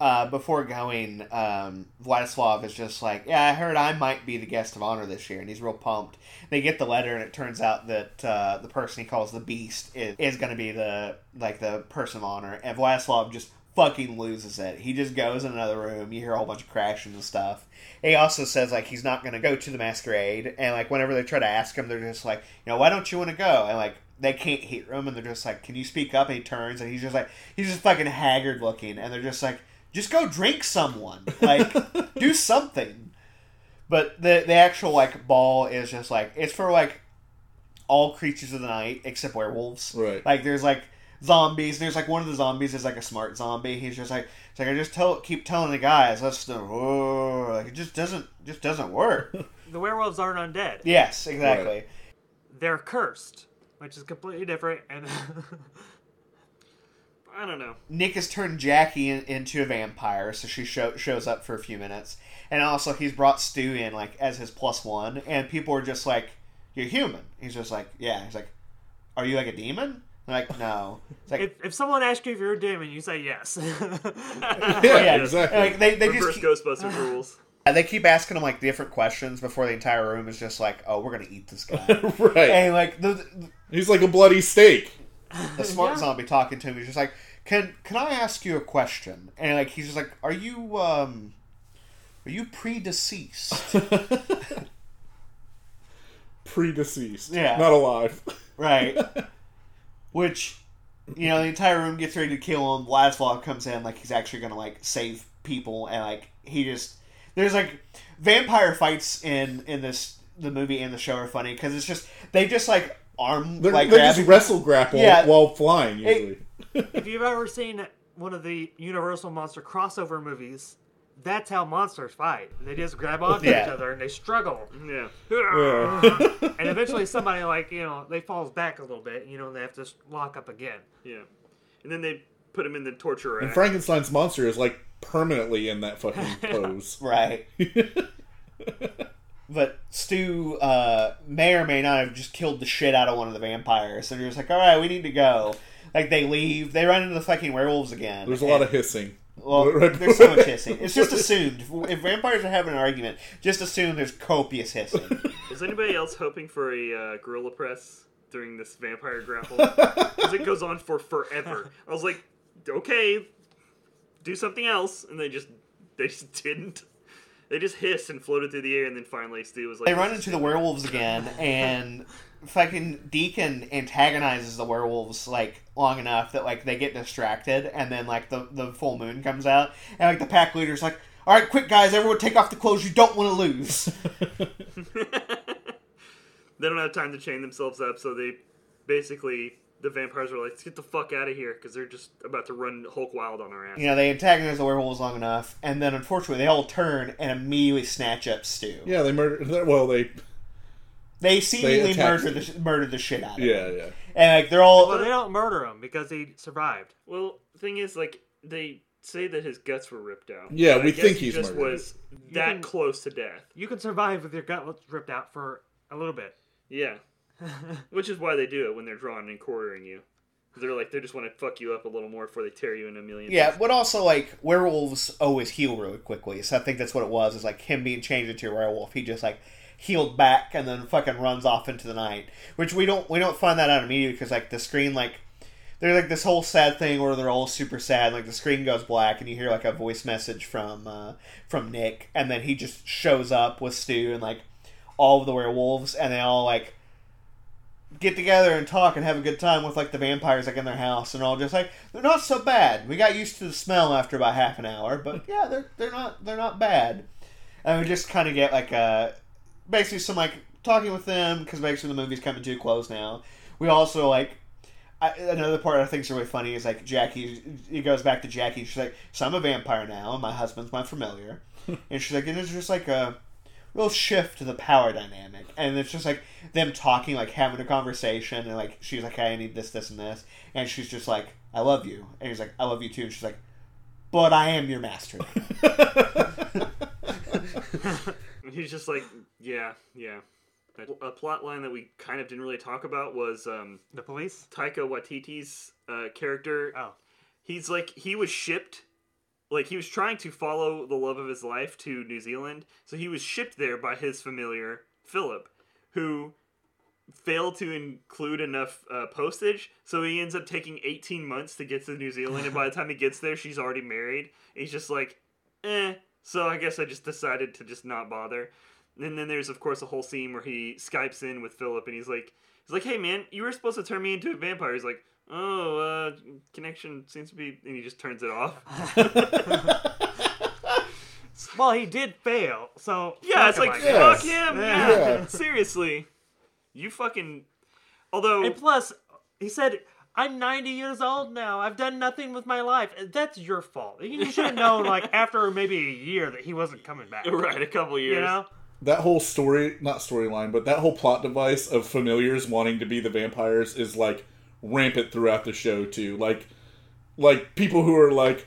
uh, before going, um, Vladislav is just like, "Yeah, I heard I might be the guest of honor this year," and he's real pumped. They get the letter, and it turns out that uh, the person he calls the Beast is, is going to be the like the person of honor, and Vladislav just fucking loses it. He just goes in another room. You hear a whole bunch of crashing and stuff. He also says like he's not going to go to the masquerade, and like whenever they try to ask him, they're just like, you know, why don't you want to go? And like they can't hear him, and they're just like, can you speak up? And he turns, and he's just like, he's just fucking haggard looking, and they're just like, just go drink someone, like do something. But the the actual like ball is just like it's for like all creatures of the night except werewolves. Right. Like there's like zombies. There's like one of the zombies is like a smart zombie. He's just like it's like I just tell keep telling the guys let's do oh, uh, like it just doesn't just doesn't work. the werewolves aren't undead; yes, exactly. they're cursed, which is completely different. And I don't know. Nick has turned Jackie in, into a vampire, so she show, shows up for a few minutes, and also he's brought Stu in like as his plus one, and people are just like, "You're human." He's just like, "Yeah." He's like, "Are you like a demon?" They're like, "No." It's like, if, if someone asks you if you're a demon, you say yes. Yeah, yeah, exactly. Like they, they Reverse just keep, Ghostbusters rules. they keep asking him like different questions before the entire room is just like, "Oh, we're gonna eat this guy." right. and like the, He's like a bloody steak. the smart Yeah. zombie talking to him, he's just like, "Can can I ask you a question?" And like he's just like, "Are you um, are you pre-deceased?" Predeceased. Yeah. Not alive. right. Which, you know, the entire room gets ready to kill him. Vladislav comes in like he's actually gonna like save people, and like he just there's like vampire fights in in this the movie and the show are funny because it's just they just like arm They're, like they just wrestle grapple Yeah. while flying, usually. if you've ever seen one of the Universal monster crossover movies, that's how monsters fight. They just grab onto Yeah. each other and they struggle, Yeah. Yeah. and eventually somebody like you know they falls back a little bit, you know, and they have to lock up again. Yeah. And then they put him in the torture rack. and Frankenstein's monster is like permanently in that fucking pose. right. But Stu uh, may or may not have just killed the shit out of one of the vampires. So they're just like, all right, we need to go. Like they leave, they run into the fucking werewolves again. There's a lot of hissing. Well, Right there's so much hissing. It's just assumed. If vampires are having an argument, just assume there's copious hissing. Is anybody else hoping for a uh, gorilla press during this vampire grapple because it goes on for forever. I was like, okay, do something else, and they just they just didn't. They just hissed and floated through the air, and then finally Stu was like, They run into the werewolves again, and fucking Deacon antagonizes the werewolves like long enough that like they get distracted, and then like the the full moon comes out, and like the pack leader's like, "All right, quick guys, everyone take off the clothes you don't want to lose." they don't have time to chain themselves up, so they basically the vampires are like, let's get the fuck out of here because they're just about to run Hulk wild on our ass. you know, they antagonize the werewolves long enough, and then unfortunately they all turn and immediately snatch up Stu. Yeah, they murdered. Well, they. They seemingly attack murder the murder the shit out of him, Yeah, yeah. and like they're all Well, they don't murder him because he survived. Well, thing is, like they say that his guts were ripped out. Yeah, but I we guess think he just murdered. was that can- close to death. You can survive with your gut ripped out for a little bit. Yeah, which is why they do it when they're drawing and quartering you. They're like they just want to fuck you up a little more before they tear you in a million. Yeah, but also like werewolves always heal really quickly, so I think that's what it was. Is like him being changed into a werewolf. He just like healed back and then fucking runs off into the night. Which we don't we don't find that out immediately because like the screen like there's like this whole sad thing where they're all super sad. Like the screen goes black and you hear like a voice message from uh, from Nick, and then he just shows up with Stu and like all of the werewolves, and they all like get together and talk and have a good time with like the vampires like in their house and all just like they're not so bad. We got used to the smell after about half an hour, but yeah, they're they're not they're not bad. And we just kind of get like uh basically some like talking with them because basically the movie's coming to a close now. We also like I, another part I think is really funny is like Jackie. He goes back to Jackie. She's like, "So I'm a vampire now, and my husband's my familiar." and she's like, "And it's just like a real shift to the power dynamic." And it's just like them talking, like having a conversation, and like she's like, "Hey, I need this, this, and this," and she's just like, "I love you," and he's like, "I love you too," and she's like, "But I am your master." And he's just like, yeah, yeah. A plot line that we kind of didn't really talk about was um, The police? Taika Waititi's uh, character. Oh. He's like he was shipped, like he was trying to follow the love of his life to New Zealand, so he was shipped there by his familiar Philip, who failed to include enough uh, postage, so he ends up taking 18 months to get to New Zealand, and by the time he gets there, she's already married. He's just like, eh. So I guess I just decided to just not bother. And then there's of course a whole scene where he skypes in with Philip, and he's like, he's like, hey man, you were supposed to turn me into a vampire. He's like, oh, uh, connection seems to be, and he just turns it off. Well, he did fail, so. Yeah, it's like him, I guess. fuck him. Yeah. Yeah. Yeah. seriously, you fucking. Although And plus, he said, I'm 90 years old now. I've done nothing with my life. That's your fault. You should have known, like, after maybe a year that he wasn't coming back. right, a couple years. You know? that whole story not storyline but that whole plot device of familiars wanting to be the vampires is like rampant throughout the show too like like people who are like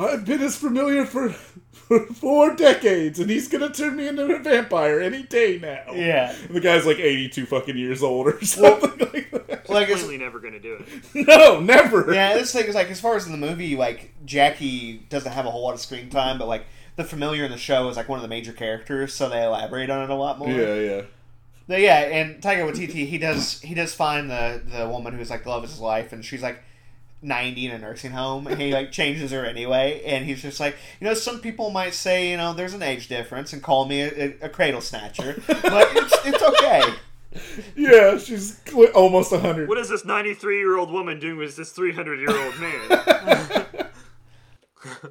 i've been his familiar for, for four decades and he's gonna turn me into a vampire any day now Yeah. and the guy's like 82 fucking years old or something like that like it's, Clearly never gonna do it. no never yeah, this thing is like as far as in the movie, like Jackie doesn't have a whole lot of screen time, but like the familiar in the show is like one of the major characters, so they elaborate on it a lot more. yeah yeah But yeah, and Taika Waititi, he does he does find the the woman who's like the love of his life, and she's like ninety in a nursing home, and he like changes her anyway, and he's just like, you know, some people might say, you know, there's an age difference, and call me a, a, a cradle snatcher, but it's it's okay. yeah she's cl- almost 100 What is this 93 year old woman doing with this 300 year old man?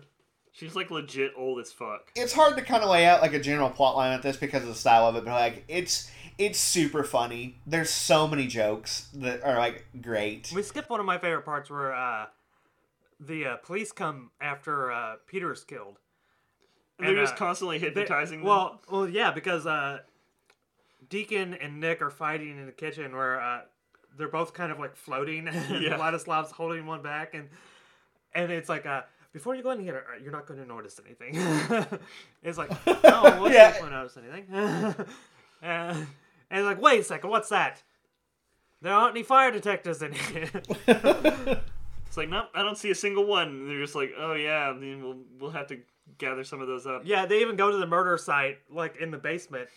She's like legit old as fuck. It's hard to kind of lay out like a general plot line at this because of the style of it, but like it's it's super funny. There's so many jokes that are like great. We skipped one of my favorite parts where uh, the uh, police come after uh, Peter's killed. And they're And, just uh, constantly They- hypnotizing them. well, well, yeah, because uh, Deacon and Nick are fighting in the kitchen where uh, they're both kind of like floating, and Yeah. Vladislav's holding one back, and and it's like uh, before you go in here, you're not going to notice anything. it's like, oh, what's Yeah. not going to notice anything? uh, and it's like, wait a second, what's that? There aren't any fire detectors in here. It's like, nope, I don't see a single one. And they're just like, oh yeah, then we'll we'll have to gather some of those up. Yeah, they even go to the murder site, like in the basement.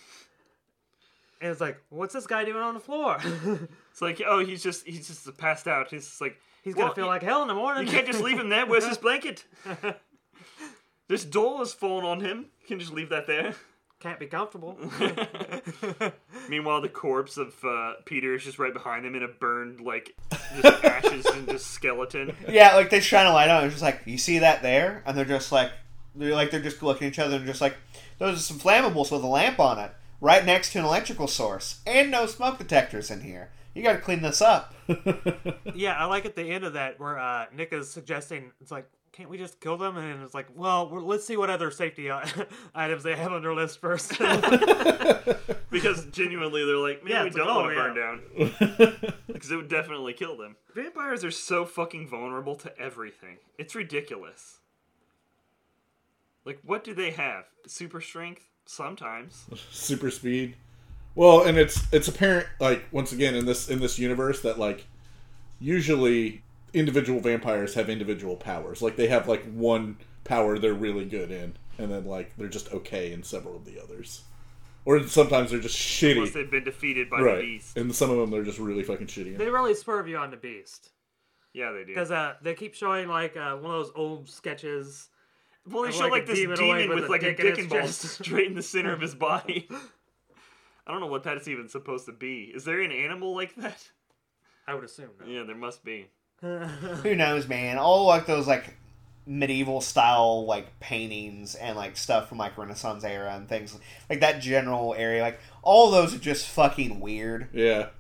And it's like, what's this guy doing on the floor? It's like, oh, he's just he's just passed out. He's just like He's gonna feel like hell in the morning. You can't just leave him there. Where's his blanket? this doll is falling on him. You can just leave that there. Can't be comfortable. Meanwhile, the corpse of uh, Peter is just right behind him in a burned, like, just ashes and just skeleton. Yeah, like they shine a light on. it, It's just like you see that there, and they're just like they're like they're just looking at each other and just like those are some flammables with a lamp on it, right next to an electrical source, and no smoke detectors in here. You got to clean this up. yeah, I like at the end of that where uh, Nick is suggesting it's like, can't we just kill them? And it's like, well, we're, let's see what other safety uh, items they have on their list first. Because genuinely, they're like, man, Yeah, we don't like, oh, want to yeah. burn down. Because it would definitely kill them. Vampires are so fucking vulnerable to everything. It's ridiculous. Like, what do they have? Super strength? Sometimes. super speed. Well, and it's it's apparent like once again in this in this universe that like usually individual vampires have individual powers. Like they have like one power they're really good in, and then like they're just okay in several of the others. Or sometimes they're just Unless shitty. they've been defeated by the beast. And some of them they're just really fucking shitty. they really swerve you on the beast. Yeah, they do. Because uh, they keep showing like uh, one of those old sketches. Well, they Of show like like, a this demon demon, with with, like dick a in dick and balls straight in the center of his body. I don't know what that's even supposed to be. Is there an animal like that? I would assume. No. Yeah, there must be. Who knows, man? All like those like medieval style like paintings and like stuff from like Renaissance era and things like that general area. Like all those are just fucking weird. Yeah.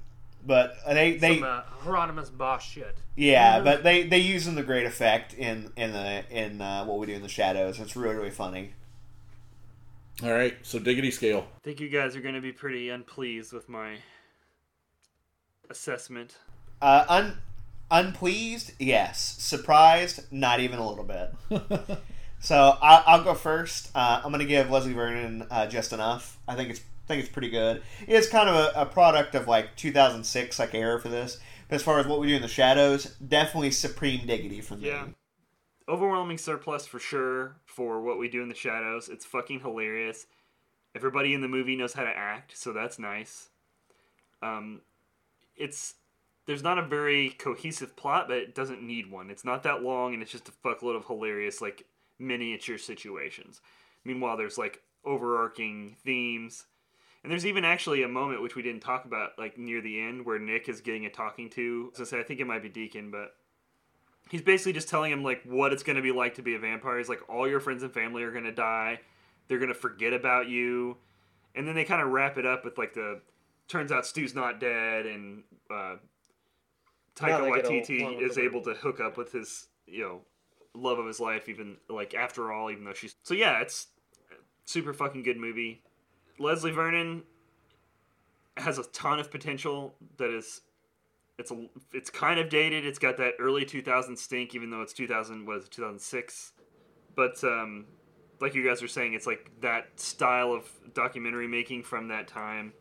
But they they Some uh, Hieronymus Bosch shit. yeah, but they they use them to great effect in in the in uh, what we do in the shadows. It's really really funny. All right. So diggity scale. I think you guys are going to be pretty unpleased with my assessment. Uh, un unpleased, yes. Surprised, not even a little bit. so I, I'll go first. Uh, I'm going to give Leslie Vernon uh, just enough. I think it's I think it's pretty good. It's kind of a, a product of like 2006 like era for this. But as far as what we do in the shadows, definitely supreme diggity from. Yeah. Overwhelming surplus for sure for what we do in the shadows. It's fucking hilarious. Everybody in the movie knows how to act, so that's nice. Um, it's there's not a very cohesive plot, but it doesn't need one. It's not that long, and it's just a fuckload of hilarious like miniature situations. Meanwhile, there's like overarching themes, and there's even actually a moment which we didn't talk about, like near the end, where Nick is getting a talking to. So I I think it might be Deacon, but he's basically just telling him like what it's going to be like to be a vampire. He's like all your friends and family are going to die. They're going to forget about you. And then they kind of wrap it up with like the turns out Stu's not dead and uh Taika Yeah, they get a- Waititi is able to hook up with his, you know, love of his life even like after all even though she's So yeah, it's a super fucking good movie. Leslie Vernon has a ton of potential that is it's a it's kind of dated. It's got that early 2000 stink, even though it's 2000 was 2006. But um, like you guys were saying, it's like that style of documentary making from that time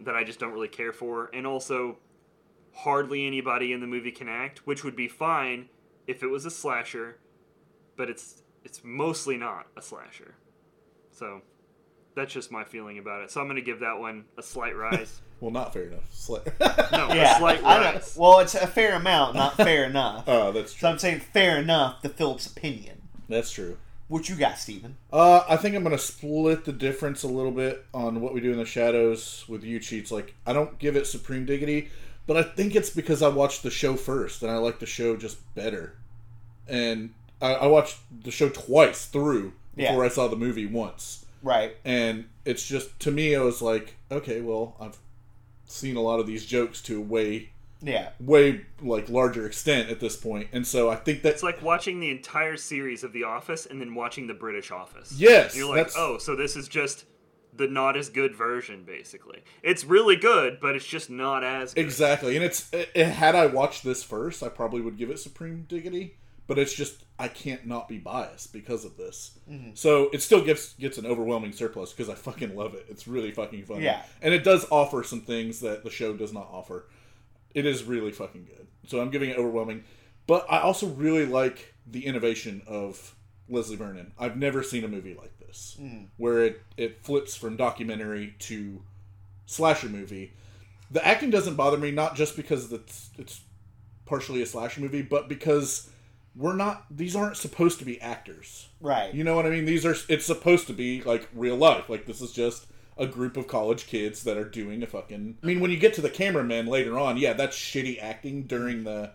that I just don't really care for, and also hardly anybody in the movie can act, which would be fine if it was a slasher, but it's it's mostly not a slasher. So that's just my feeling about it. So I'm gonna give that one a slight rise. Well, not fair enough. Sli- No, Yeah, a slight I know. rise. Well, it's a fair amount, not fair enough. oh, that's true. So. I'm saying fair enough to Philip's opinion. That's true. What you got, Steven? Uh, I think I'm gonna split the difference a little bit on what we do in the shadows with you cheats. Like, I don't give it supreme diggity, but I think it's because I watched the show first and I like the show just better. And I, I watched the show twice through before Yeah. I saw the movie once, Right. and it's just to me, I was like, okay, well, I've seen a lot of these jokes to a way, Yeah. way like larger extent at this point, and so I think that It's like watching the entire series of The Office and then watching the British Office. Yes, And you're like, oh, so this is just the not as good version, basically. It's really good, but it's just not as good. Exactly, and it's it, it- had I watched this first, I probably would give it supreme diggity. But it's just I can't not be biased because of this. Mm-hmm. So it still gets gets an overwhelming surplus because I fucking love it. It's really fucking funny. Yeah. and it does offer some things that the show does not offer. It is really fucking good. So I'm giving it overwhelming. But I also really like the innovation of Leslie Vernon. I've never seen a movie like this hmm. where it, it flips from documentary to slasher movie. The acting doesn't bother me not just because it's it's partially a slasher movie, but because we're not these aren't supposed to be actors. Right. You know what I mean? These are it's supposed to be like real life. Like this is just a group of college kids that are doing a fucking I mean when you get to the cameraman later on, yeah, that's shitty acting during the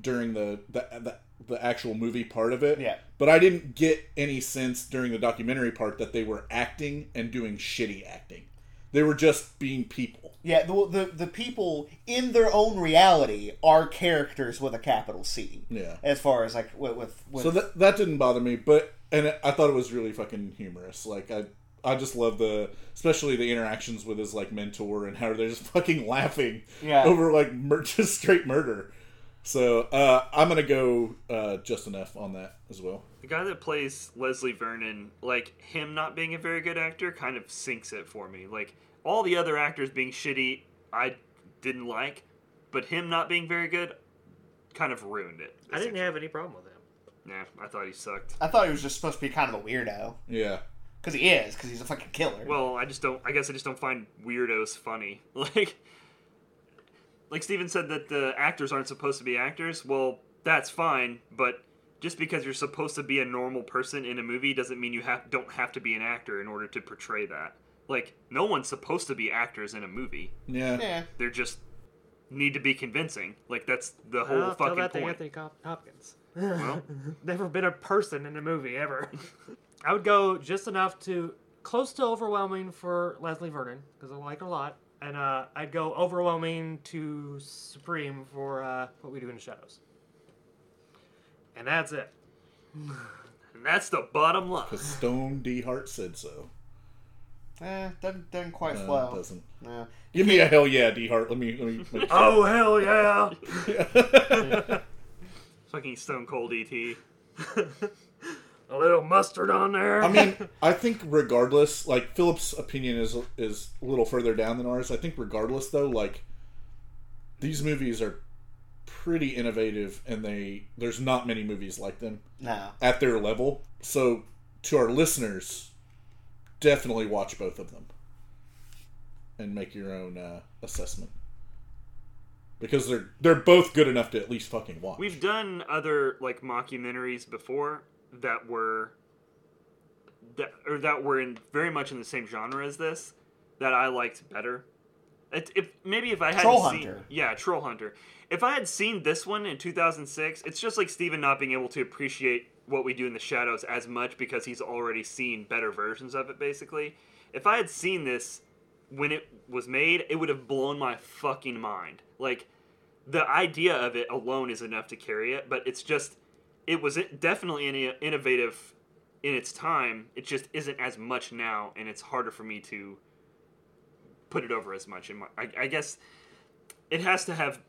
during the the the, the actual movie part of it. Yeah. But I didn't get any sense during the documentary part that they were acting and doing shitty acting. They were just being people. Yeah, the, the the people in their own reality are characters with a capital C. Yeah. As far as like with with, with So that that didn't bother me, but and I thought it was really fucking humorous. Like I I just love the especially the interactions with his like mentor and how they're just fucking laughing Yeah. over like mur- just straight murder. So uh, I'm gonna go uh, just enough on that as well. The guy that plays Leslie Vernon, like him not being a very good actor, kind of sinks it for me. Like all the other actors being shitty, I didn't like, but him not being very good, kind of ruined it. I didn't have any problem with him. Nah, I thought he sucked. I thought he was just supposed to be kind of a weirdo Yeah. because he is because he's a fucking killer. Well, I just don't. I guess I just don't find weirdos funny. Like, like Steven said that the actors aren't supposed to be actors. Well, that's fine, but just because you're supposed to be a normal person in a movie doesn't mean you have don't have to be an actor in order to portray that. Like, no one's supposed to be actors in a movie. Yeah. yeah, They're just need to be convincing. Like that's the whole Well, tell fucking that to point. Anthony Hop- Hopkins. Well, Never been a person in a movie ever. I would go just enough to close to overwhelming for Leslie Vernon because I like her a lot, and uh, I'd go overwhelming to supreme for uh, what we do in the shadows. And that's it. and that's the bottom line. Because Stone D Hart said so. eh, doesn't doesn't quite No, flow. doesn't. No. Give me a hell yeah, D Hart. Let me let me. Make Oh hell yeah! Fucking Stone Cold ET. A little mustard on there. I mean, I think regardless, like Philip's opinion is is a little further down than ours. I think regardless though, like these movies are pretty innovative, and they there's not many movies like them No. at their level. So to our listeners, definitely watch both of them and make your own uh, assessment because they're they're both good enough to at least fucking watch. We've done other like mockumentaries before that were that or that were in very much in the same genre as this that I liked better. It, if maybe if I had Troll seen, Hunter. yeah, Troll Hunter. If I had seen this one in 2006, it's just like Steven not being able to appreciate what we do in the shadows as much because he's already seen better versions of it. Basically, if I had seen this when it was made, it would have blown my fucking mind. Like the idea of it alone is enough to carry it, but it's just it was definitely innovative in its time. It just isn't as much now, and it's harder for me to put it over as much. In my, I, I guess it has to have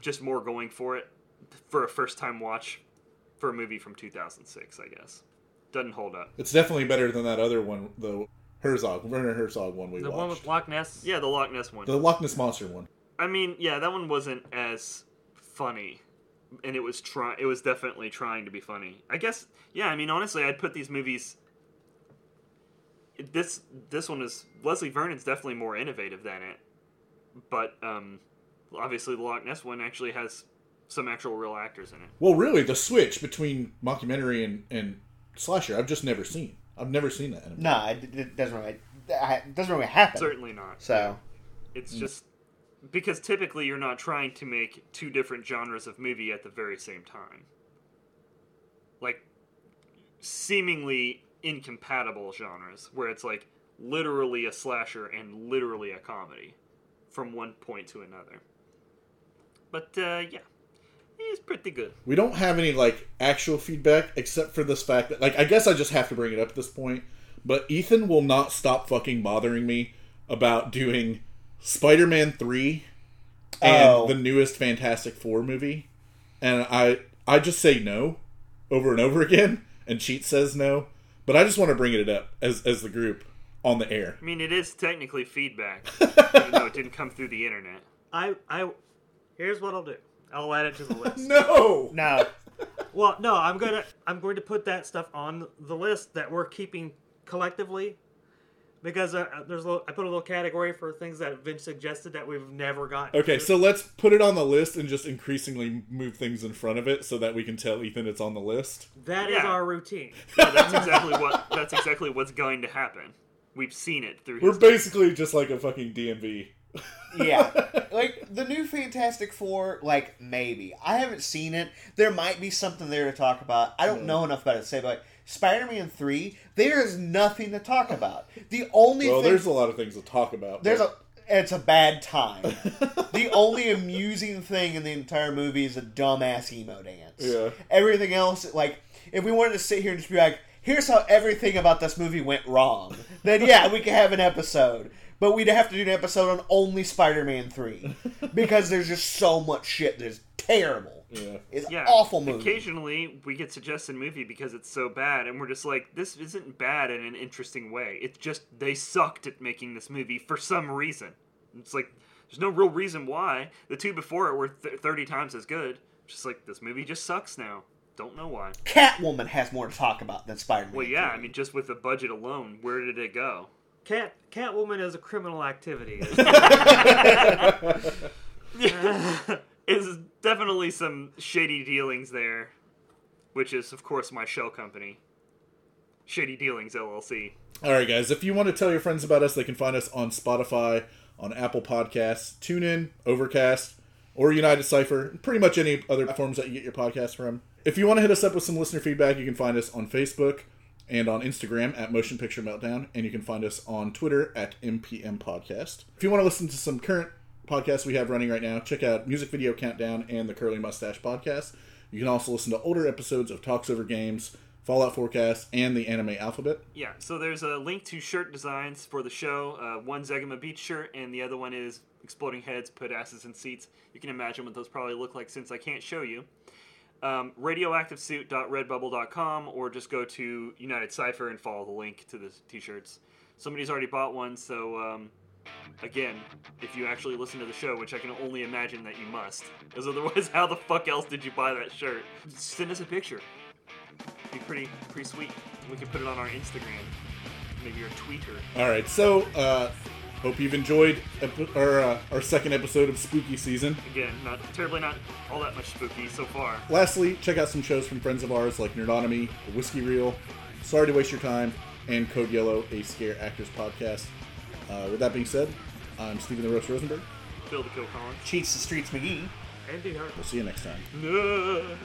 just more going for it for a first time watch for a movie from 2006. I guess doesn't hold up. It's definitely better than that other one, the Herzog, Werner Herzog one we the watched. one with Loch Ness. Yeah, the Loch Ness one. the Loch Ness monster one. I mean, yeah, that one wasn't as funny, and it was try. It was definitely trying to be funny. I guess. Yeah, I mean, honestly, I'd put these movies. This this one is Leslie Vernon's definitely more innovative than it, but um, obviously the Loch Ness one actually has some actual real actors in it. Well, really, the switch between mockumentary and, and slasher, I've just never seen. I've never seen that. In a movie. No, it, it doesn't really it doesn't really happen. Certainly not. So It's just because typically you're not trying to make two different genres of movie at the very same time. Like seemingly incompatible genres where it's like literally a slasher and literally a comedy from one point to another. But uh, yeah, it's pretty good. We don't have any like actual feedback except for this fact that like I guess I just have to bring it up at this point. But Ethan will not stop fucking bothering me about doing Spider-Man 3 and Oh. the newest Fantastic 4 movie. And I I just say no over and over again and Cheat says no. But I just want to bring it up as as the group on the air. I mean, it is technically feedback, even though it didn't come through the internet. I I here's what I'll do. I'll add it to the list. No. no, Well, no, I'm gonna I'm going to put that stuff on the list that we're keeping collectively. Because uh, there's a little, I put a little category for things that Vince suggested that we've never gotten. Okay, to. so let's put it on the list and just increasingly move things in front of it so that we can tell Ethan it's on the list. that is Yeah. our routine. Yeah, that's exactly what that's exactly what's going to happen. We've seen it through We're his basically just like a fucking DMV. yeah. Like the new Fantastic Four, like maybe. I haven't seen it. There might be something there to talk about. I don't know enough about it to say, but like Spider Man three, there is nothing to talk about. The only Well, thing there's a lot of things to talk about. there's but- a it's a bad time. the only amusing thing in the entire movie is a dumbass emo dance. Yeah. Everything else, like, if we wanted to sit here and just be like, here's how everything about this movie went wrong, then yeah, we could have an episode. But we'd have to do an episode on only Spider Man 3. Because there's just so much shit that is terrible. Yeah. It's yeah, awful movie. Occasionally, we get suggested movie because it's so bad, and we're just like, this isn't bad in an interesting way. It's just they sucked at making this movie for some reason. It's like there's no real reason why. The two before it were th- thirty times as good. Just like this movie just sucks now. Don't know why. Catwoman has more to talk about than Spider Man. Well, yeah, I mean, just with the budget alone, where did it go? Cat Catwoman is a criminal activity. Is definitely some shady dealings there, which is, of course, my shell company, Shady Dealings LLC. All right, guys. If you want to tell your friends about us, they can find us on Spotify, on Apple Podcasts, TuneIn, Overcast, or United Cipher, pretty much any other platforms that you get your podcast from. If you want to hit us up with some listener feedback, you can find us on Facebook and on Instagram at Motion Picture Meltdown, and you can find us on Twitter at MPM Podcast. If you want to listen to some current podcasts we have running right now, check out Music Video Countdown and the Curly Mustache Podcast. You can also listen to older episodes of Talks Over Games, Fallout Forecast, and the Anime Alphabet. Yeah, so there's a link to shirt designs for the show. Uh, one Zegama Beach shirt, and the other one is Exploding Heads, Put Asses in Seats. You can imagine what those probably look like since I can't show you. Um, radioactivesuit.redbubble.com, or just go to United Cipher and follow the link to the t shirts. Somebody's already bought one, so um, again, if you actually listen to the show, which I can only imagine that you must, because otherwise, how the fuck else did you buy that shirt? Send us a picture be pretty pretty sweet. We can put it on our Instagram, maybe our Twitter. All right, so uh, hope you've enjoyed ep- our uh, our second episode of Spooky Season. Again, not terribly not all that much spooky so far. Lastly, check out some shows from friends of ours like Nerdonomy, The Whiskey Reel, Sorry to Waste Your Time, and Code Yellow, a Scare Actors podcast. Uh, with that being said, I'm Stephen the Roast Rosenberg. Bill the Kill Collins. Cheats the Streets McGee. Andy Hart. We'll see you next time. No.